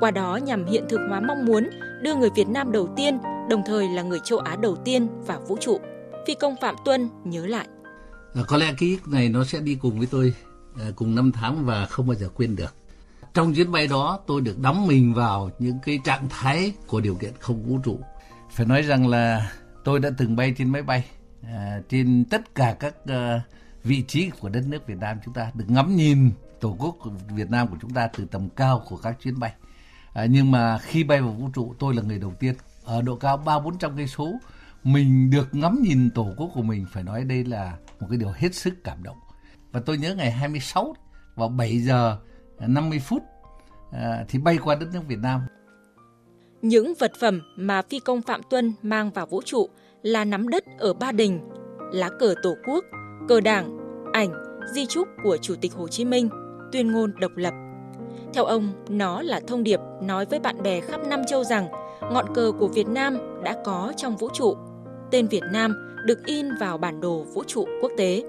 qua đó nhằm hiện thực hóa mong muốn đưa người Việt Nam đầu tiên, đồng thời là người châu Á đầu tiên vào vũ trụ. Phi công Phạm Tuân nhớ lại.
À, có lẽ ký ức này nó sẽ đi cùng với tôi à, cùng năm tháng và không bao giờ quên được. Trong chuyến bay đó tôi được đắm mình vào những cái trạng thái của điều kiện không vũ trụ. Phải nói rằng là tôi đã từng bay trên máy bay à, trên tất cả các uh, vị trí của đất nước Việt Nam chúng ta được ngắm nhìn tổ quốc của Việt Nam của chúng ta từ tầm cao của các chuyến bay. À, nhưng mà khi bay vào vũ trụ tôi là người đầu tiên ở độ cao ba bốn trăm cây số mình được ngắm nhìn tổ quốc của mình phải nói đây là một cái điều hết sức cảm động. Và tôi nhớ ngày 26 vào 7 giờ 50 phút à, thì bay qua đất nước Việt Nam.
Những vật phẩm mà phi công Phạm Tuân mang vào vũ trụ là nắm đất ở Ba Đình, lá cờ Tổ quốc, cờ đảng, ảnh, di trúc của Chủ tịch Hồ Chí Minh, tuyên ngôn độc lập. Theo ông, nó là thông điệp nói với bạn bè khắp năm châu rằng ngọn cờ của Việt Nam đã có trong vũ trụ. Tên Việt Nam được in vào bản đồ vũ trụ quốc tế.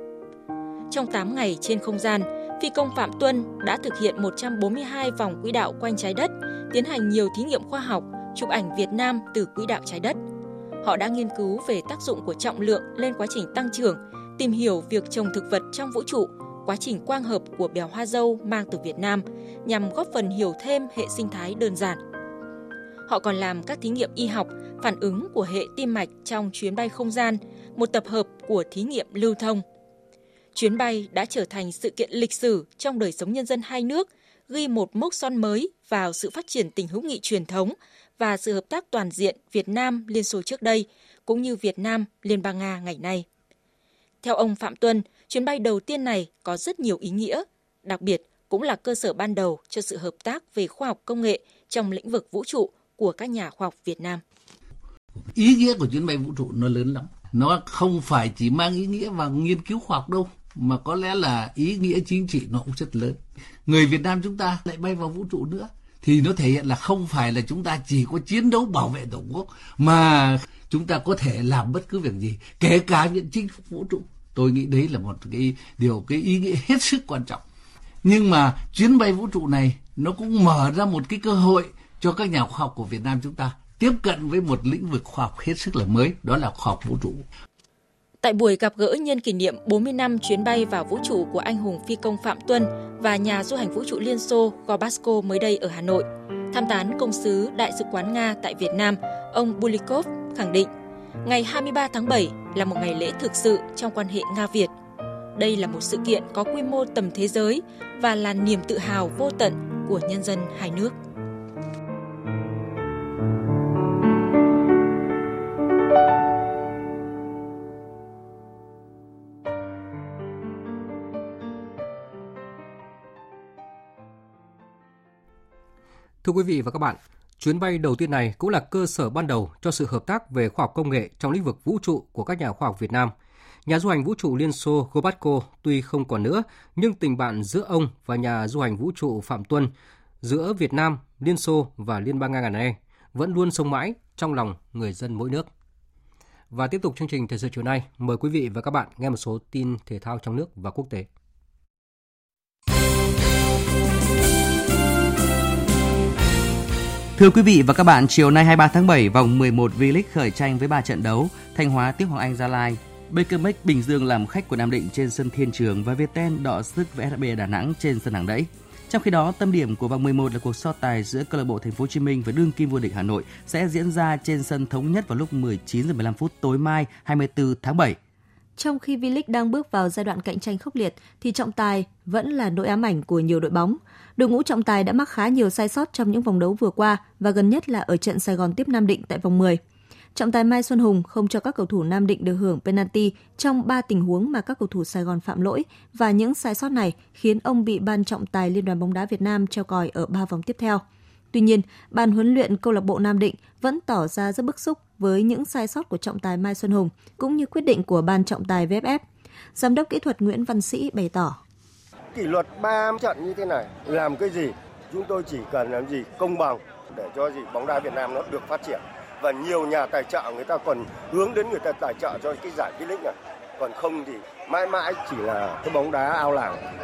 Trong 8 ngày trên không gian, phi công Phạm Tuân đã thực hiện 142 vòng quỹ đạo quanh trái đất, tiến hành nhiều thí nghiệm khoa học, chụp ảnh Việt Nam từ quỹ đạo trái đất. Họ đã nghiên cứu về tác dụng của trọng lượng lên quá trình tăng trưởng, tìm hiểu việc trồng thực vật trong vũ trụ, quá trình quang hợp của bèo hoa dâu mang từ Việt Nam nhằm góp phần hiểu thêm hệ sinh thái đơn giản. Họ còn làm các thí nghiệm y học, phản ứng của hệ tim mạch trong chuyến bay không gian, một tập hợp của thí nghiệm lưu thông. Chuyến bay đã trở thành sự kiện lịch sử trong đời sống nhân dân hai nước, ghi một mốc son mới vào sự phát triển tình hữu nghị truyền thống và sự hợp tác toàn diện Việt Nam Liên Xô trước đây, cũng như Việt Nam Liên bang Nga ngày nay. Theo ông Phạm Tuân, chuyến bay đầu tiên này có rất nhiều ý nghĩa, đặc biệt cũng là cơ sở ban đầu cho sự hợp tác về khoa học công nghệ trong lĩnh vực vũ trụ của các nhà khoa học Việt Nam.
Ý nghĩa của chuyến bay vũ trụ nó lớn lắm. Nó không phải chỉ mang ý nghĩa vào nghiên cứu khoa học đâu, mà có lẽ là ý nghĩa chính trị nó cũng rất lớn. Người Việt Nam chúng ta lại bay vào vũ trụ nữa thì nó thể hiện là không phải là chúng ta chỉ có chiến đấu bảo vệ tổ quốc mà chúng ta có thể làm bất cứ việc gì kể cả những chinh phục vũ trụ tôi nghĩ đấy là một cái điều cái ý nghĩa hết sức quan trọng nhưng mà chuyến bay vũ trụ này nó cũng mở ra một cái cơ hội cho các nhà khoa học của Việt Nam chúng ta tiếp cận với một lĩnh vực khoa học hết sức là mới đó là khoa học vũ trụ
Tại buổi gặp gỡ nhân kỷ niệm 40 năm chuyến bay vào vũ trụ của anh hùng phi công Phạm Tuân và nhà du hành vũ trụ Liên Xô Gorbasko mới đây ở Hà Nội, tham tán công sứ Đại sứ quán Nga tại Việt Nam, ông Bulikov khẳng định ngày 23 tháng 7 là một ngày lễ thực sự trong quan hệ Nga-Việt. Đây là một sự kiện có quy mô tầm thế giới và là niềm tự hào vô tận của nhân dân hai nước.
Thưa quý vị và các bạn, chuyến bay đầu tiên này cũng là cơ sở ban đầu cho sự hợp tác về khoa học công nghệ trong lĩnh vực vũ trụ của các nhà khoa học Việt Nam. Nhà du hành vũ trụ Liên Xô Gorbatko tuy không còn nữa, nhưng tình bạn giữa ông và nhà du hành vũ trụ Phạm Tuân, giữa Việt Nam, Liên Xô và Liên bang Nga ngày nay vẫn luôn sống mãi trong lòng người dân mỗi nước. Và tiếp tục chương trình thời sự chiều nay, mời quý vị và các bạn nghe một số tin thể thao trong nước và quốc tế.
Thưa quý vị và các bạn, chiều nay 23 tháng 7, vòng 11 V-League khởi tranh với 3 trận đấu. Thanh Hóa tiếp Hoàng Anh Gia Lai, BKMX Bình Dương làm khách của Nam Định trên sân Thiên Trường và Viettel đọ sức với SHB Đà Nẵng trên sân Hàng Đẫy. Trong khi đó, tâm điểm của vòng 11 là cuộc so tài giữa câu lạc bộ Thành phố Hồ Chí Minh và đương kim vô địch Hà Nội sẽ diễn ra trên sân thống nhất vào lúc 19 giờ 15 phút tối mai 24 tháng 7.
Trong khi V-League đang bước vào giai đoạn cạnh tranh khốc liệt thì trọng tài vẫn là nỗi ám ảnh của nhiều đội bóng. Đội ngũ trọng tài đã mắc khá nhiều sai sót trong những vòng đấu vừa qua và gần nhất là ở trận Sài Gòn tiếp Nam Định tại vòng 10. Trọng tài Mai Xuân Hùng không cho các cầu thủ Nam Định được hưởng penalty trong 3 tình huống mà các cầu thủ Sài Gòn phạm lỗi và những sai sót này khiến ông bị ban trọng tài Liên đoàn bóng đá Việt Nam treo còi ở 3 vòng tiếp theo. Tuy nhiên, ban huấn luyện câu lạc bộ Nam Định vẫn tỏ ra rất bức xúc với những sai sót của trọng tài Mai Xuân Hùng cũng như quyết định của ban trọng tài VFF. Giám đốc kỹ thuật Nguyễn Văn Sĩ bày tỏ.
Kỷ luật 3 trận như thế này làm cái gì? Chúng tôi chỉ cần làm gì? Công bằng để cho gì bóng đá Việt Nam nó được phát triển và nhiều nhà tài trợ người ta còn hướng đến người ta tài trợ cho cái giải V-League này còn không thì mãi mãi chỉ là cái bóng đá ao làng.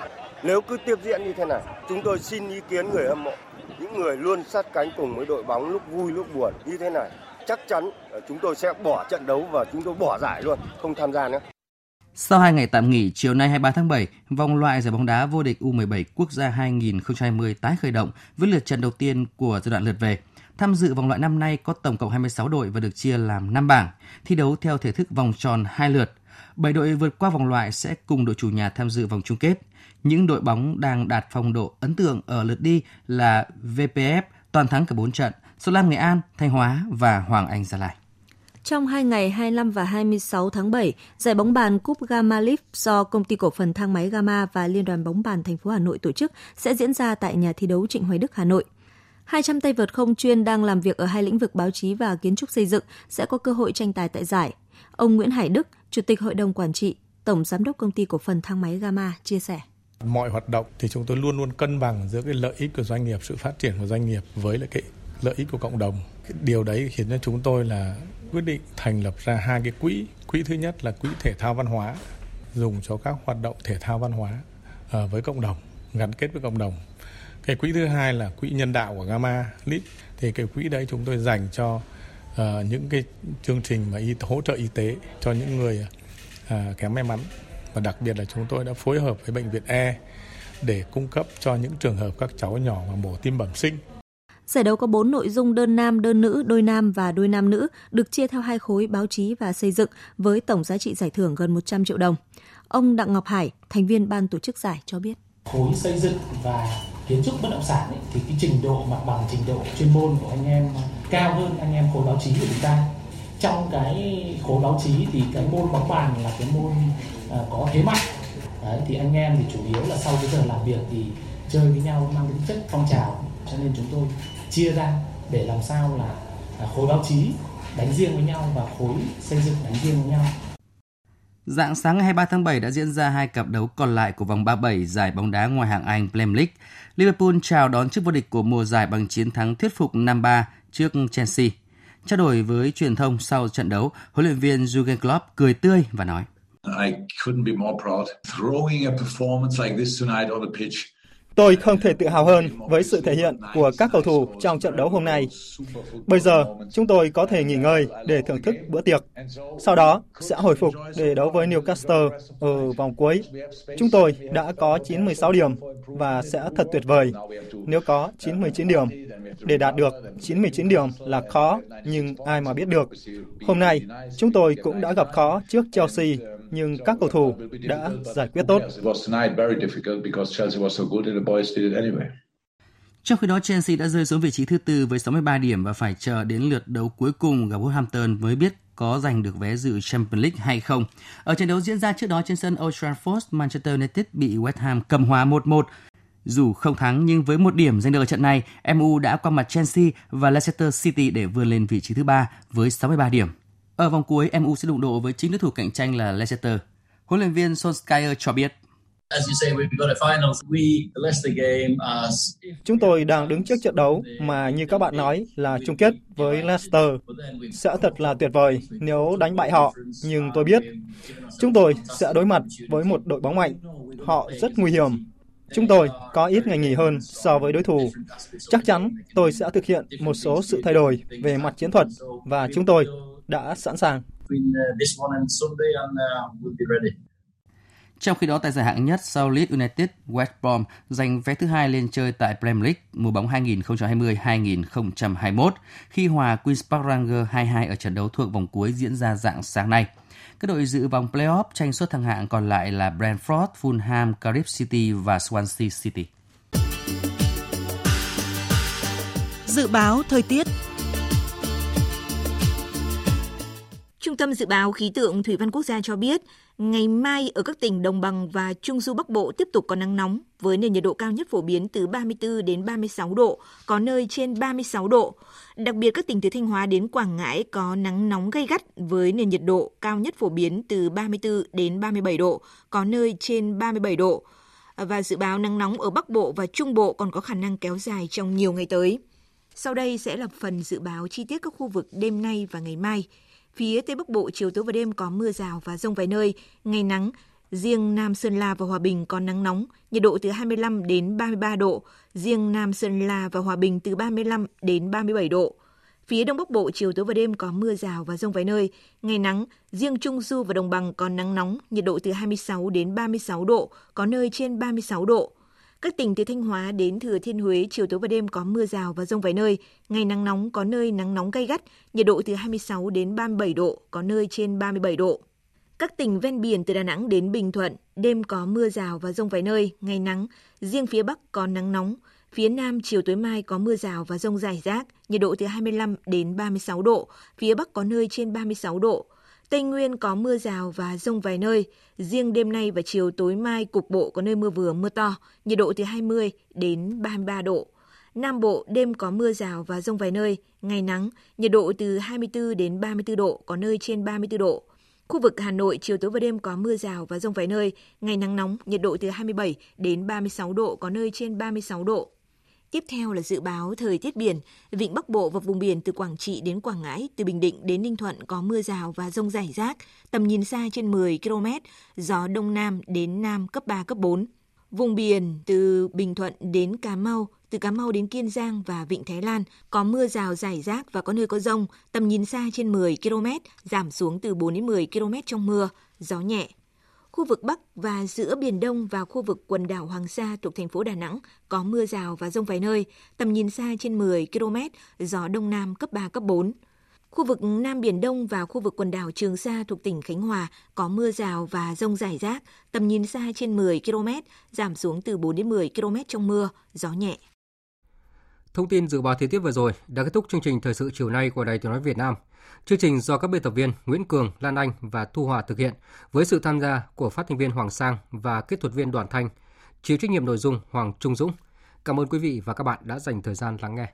Nếu cứ tiếp diễn như thế này chúng tôi xin ý kiến người hâm mộ những người luôn sát cánh cùng với đội bóng lúc vui lúc buồn như thế này. Chắc chắn ờ, chúng tôi sẽ bỏ trận đấu và chúng tôi bỏ giải luôn không tham gia nữa.
Sau 2 ngày tạm nghỉ, chiều nay 23 tháng 7, vòng loại giải bóng đá vô địch U17 quốc gia 2020 tái khởi động với lượt trận đầu tiên của giai đoạn lượt về. Tham dự vòng loại năm nay có tổng cộng 26 đội và được chia làm 5 bảng, thi đấu theo thể thức vòng tròn hai lượt. 7 đội vượt qua vòng loại sẽ cùng đội chủ nhà tham dự vòng chung kết. Những đội bóng đang đạt phong độ ấn tượng ở lượt đi là VPF toàn thắng cả 4 trận, Sơn Lam Nghệ An, Thanh Hóa và Hoàng Anh Gia Lai.
Trong hai ngày 25 và 26 tháng 7, giải bóng bàn Cúp Gamma League do Công ty Cổ phần Thang máy Gamma và Liên đoàn bóng bàn thành phố Hà Nội tổ chức sẽ diễn ra tại nhà thi đấu Trịnh Hoài Đức, Hà Nội. 200 tay vợt không chuyên đang làm việc ở hai lĩnh vực báo chí và kiến trúc xây dựng sẽ có cơ hội tranh tài tại giải. Ông Nguyễn Hải Đức, Chủ tịch Hội đồng Quản trị, Tổng Giám đốc Công ty Cổ phần Thang máy Gamma chia sẻ.
Mọi hoạt động thì chúng tôi luôn luôn cân bằng giữa cái lợi ích của doanh nghiệp, sự phát triển của doanh nghiệp với lại cái lợi ích của cộng đồng. Điều đấy khiến cho chúng tôi là quyết định thành lập ra hai cái quỹ. Quỹ thứ nhất là quỹ thể thao văn hóa dùng cho các hoạt động thể thao văn hóa ờ, với cộng đồng, gắn kết với cộng đồng. Cái quỹ thứ hai là quỹ nhân đạo của Gamma Lead. Thì cái quỹ đấy chúng tôi dành cho uh, những cái chương trình mà y, hỗ trợ y tế cho những người uh, kém may mắn và đặc biệt là chúng tôi đã phối hợp với bệnh viện E để cung cấp cho những trường hợp các cháu nhỏ mà mổ tim bẩm sinh
Giải đấu có 4 nội dung đơn nam, đơn nữ, đôi nam và đôi nam nữ, được chia theo hai khối báo chí và xây dựng với tổng giá trị giải thưởng gần 100 triệu đồng. Ông Đặng Ngọc Hải, thành viên ban tổ chức giải cho biết.
Khối xây dựng và kiến trúc bất động sản ấy, thì cái trình độ mặt bằng trình độ chuyên môn của anh em à, cao hơn anh em khối báo chí của chúng ta. Trong cái khối báo chí thì cái môn bóng bàn là cái môn uh, có thế mạnh. Đấy, thì anh em thì chủ yếu là sau cái giờ làm việc thì chơi với nhau mang tính chất phong trào cho nên chúng tôi chia ra để làm sao là à, khối báo chí đánh riêng với nhau và khối xây dựng đánh riêng với nhau.
Dạng sáng ngày 23 tháng 7 đã diễn ra hai cặp đấu còn lại của vòng 37 giải bóng đá ngoài hạng Anh Premier League. Liverpool chào đón chức vô địch của mùa giải bằng chiến thắng thuyết phục 5-3 trước Chelsea. Trao đổi với truyền thông sau trận đấu, huấn luyện viên Jurgen Klopp cười tươi và nói: I couldn't be more proud. Throwing a performance like this tonight on the pitch
Tôi không thể tự hào hơn với sự thể hiện của các cầu thủ trong trận đấu hôm nay. Bây giờ, chúng tôi có thể nghỉ ngơi để thưởng thức bữa tiệc. Sau đó, sẽ hồi phục để đấu với Newcastle ở vòng cuối. Chúng tôi đã có 96 điểm và sẽ thật tuyệt vời nếu có 99 điểm. Để đạt được 99 điểm là khó, nhưng ai mà biết được. Hôm nay, chúng tôi cũng đã gặp khó trước Chelsea nhưng các cầu thủ đã giải quyết tốt.
Trong khi đó, Chelsea đã rơi xuống vị trí thứ tư với 63 điểm và phải chờ đến lượt đấu cuối cùng gặp Wolverhampton mới biết có giành được vé dự Champions League hay không. Ở trận đấu diễn ra trước đó trên sân Old Trafford, Manchester United bị West Ham cầm hòa 1-1. Dù không thắng nhưng với một điểm giành được ở trận này, MU đã qua mặt Chelsea và Leicester City để vươn lên vị trí thứ ba với 63 điểm. Ở vòng cuối, MU sẽ đụng độ với chính đối thủ cạnh tranh là Leicester. Huấn luyện viên Solskjaer cho biết.
Chúng tôi đang đứng trước trận đấu mà như các bạn nói là chung kết với Leicester. Sẽ thật là tuyệt vời nếu đánh bại họ, nhưng tôi biết chúng tôi sẽ đối mặt với một đội bóng mạnh. Họ rất nguy hiểm. Chúng tôi có ít ngày nghỉ hơn so với đối thủ. Chắc chắn tôi sẽ thực hiện một số sự thay đổi về mặt chiến thuật và chúng tôi đã sẵn sàng.
Trong khi đó, tại giải hạng nhất, sau Leeds United, West Brom giành vé thứ hai lên chơi tại Premier League mùa bóng 2020-2021 khi hòa Queen's Park Rangers 2-2 ở trận đấu thuộc vòng cuối diễn ra dạng sáng nay. Các đội dự vòng playoff tranh suất thăng hạng còn lại là Brentford, Fulham, Cardiff City và Swansea City.
Dự báo thời tiết
Trung tâm Dự báo Khí tượng Thủy văn Quốc gia cho biết, ngày mai ở các tỉnh Đồng bằng và Trung du Bắc Bộ tiếp tục có nắng nóng với nền nhiệt độ cao nhất phổ biến từ 34 đến 36 độ, có nơi trên 36 độ. Đặc biệt các tỉnh từ Thanh Hóa đến Quảng Ngãi có nắng nóng gay gắt với nền nhiệt độ cao nhất phổ biến từ 34 đến 37 độ, có nơi trên 37 độ. Và dự báo nắng nóng ở Bắc Bộ và Trung Bộ còn có khả năng kéo dài trong nhiều ngày tới. Sau đây sẽ là phần dự báo chi tiết các khu vực đêm nay và ngày mai. Phía Tây Bắc Bộ chiều tối và đêm có mưa rào và rông vài nơi, ngày nắng, riêng Nam Sơn La và Hòa Bình có nắng nóng, nhiệt độ từ 25 đến 33 độ, riêng Nam Sơn La và Hòa Bình từ 35 đến 37 độ. Phía Đông Bắc Bộ chiều tối và đêm có mưa rào và rông vài nơi, ngày nắng, riêng Trung Du và Đồng Bằng có nắng nóng, nhiệt độ từ 26 đến 36 độ, có nơi trên 36 độ. Các tỉnh từ Thanh Hóa đến Thừa Thiên Huế chiều tối và đêm có mưa rào và rông vài nơi, ngày nắng nóng có nơi nắng nóng gay gắt, nhiệt độ từ 26 đến 37 độ, có nơi trên 37 độ. Các tỉnh ven biển từ Đà Nẵng đến Bình Thuận, đêm có mưa rào và rông vài nơi, ngày nắng, riêng phía Bắc có nắng nóng, phía Nam chiều tối mai có mưa rào và rông rải rác, nhiệt độ từ 25 đến 36 độ, phía Bắc có nơi trên 36 độ. Tây Nguyên có mưa rào và rông vài nơi. Riêng đêm nay và chiều tối mai cục bộ có nơi mưa vừa mưa to, nhiệt độ từ 20 đến 33 độ. Nam Bộ đêm có mưa rào và rông vài nơi, ngày nắng, nhiệt độ từ 24 đến 34 độ, có nơi trên 34 độ. Khu vực Hà Nội chiều tối và đêm có mưa rào và rông vài nơi, ngày nắng nóng, nhiệt độ từ 27 đến 36 độ, có nơi trên 36 độ. Tiếp theo là dự báo thời tiết biển. Vịnh Bắc Bộ và vùng biển từ Quảng Trị đến Quảng Ngãi, từ Bình Định đến Ninh Thuận có mưa rào và rông rải rác, tầm nhìn xa trên 10 km, gió Đông Nam đến Nam cấp 3, cấp 4. Vùng biển từ Bình Thuận đến Cà Mau, từ Cà Mau đến Kiên Giang và Vịnh Thái Lan có mưa rào rải rác và có nơi có rông, tầm nhìn xa trên 10 km, giảm xuống từ 4 đến 10 km trong mưa, gió nhẹ. Khu vực Bắc và giữa Biển Đông và khu vực quần đảo Hoàng Sa thuộc thành phố Đà Nẵng có mưa rào và rông vài nơi, tầm nhìn xa trên 10 km, gió Đông Nam cấp 3, cấp 4. Khu vực Nam Biển Đông và khu vực quần đảo Trường Sa thuộc tỉnh Khánh Hòa có mưa rào và rông rải rác, tầm nhìn xa trên 10 km, giảm xuống từ 4 đến 10 km trong mưa, gió nhẹ.
Thông tin dự báo thời tiết vừa rồi đã kết thúc chương trình thời sự chiều nay của Đài Tiếng nói Việt Nam. Chương trình do các biên tập viên Nguyễn Cường, Lan Anh và Thu Hòa thực hiện với sự tham gia của phát thanh viên Hoàng Sang và kỹ thuật viên Đoàn Thanh, chịu trách nhiệm nội dung Hoàng Trung Dũng. Cảm ơn quý vị và các bạn đã dành thời gian lắng nghe.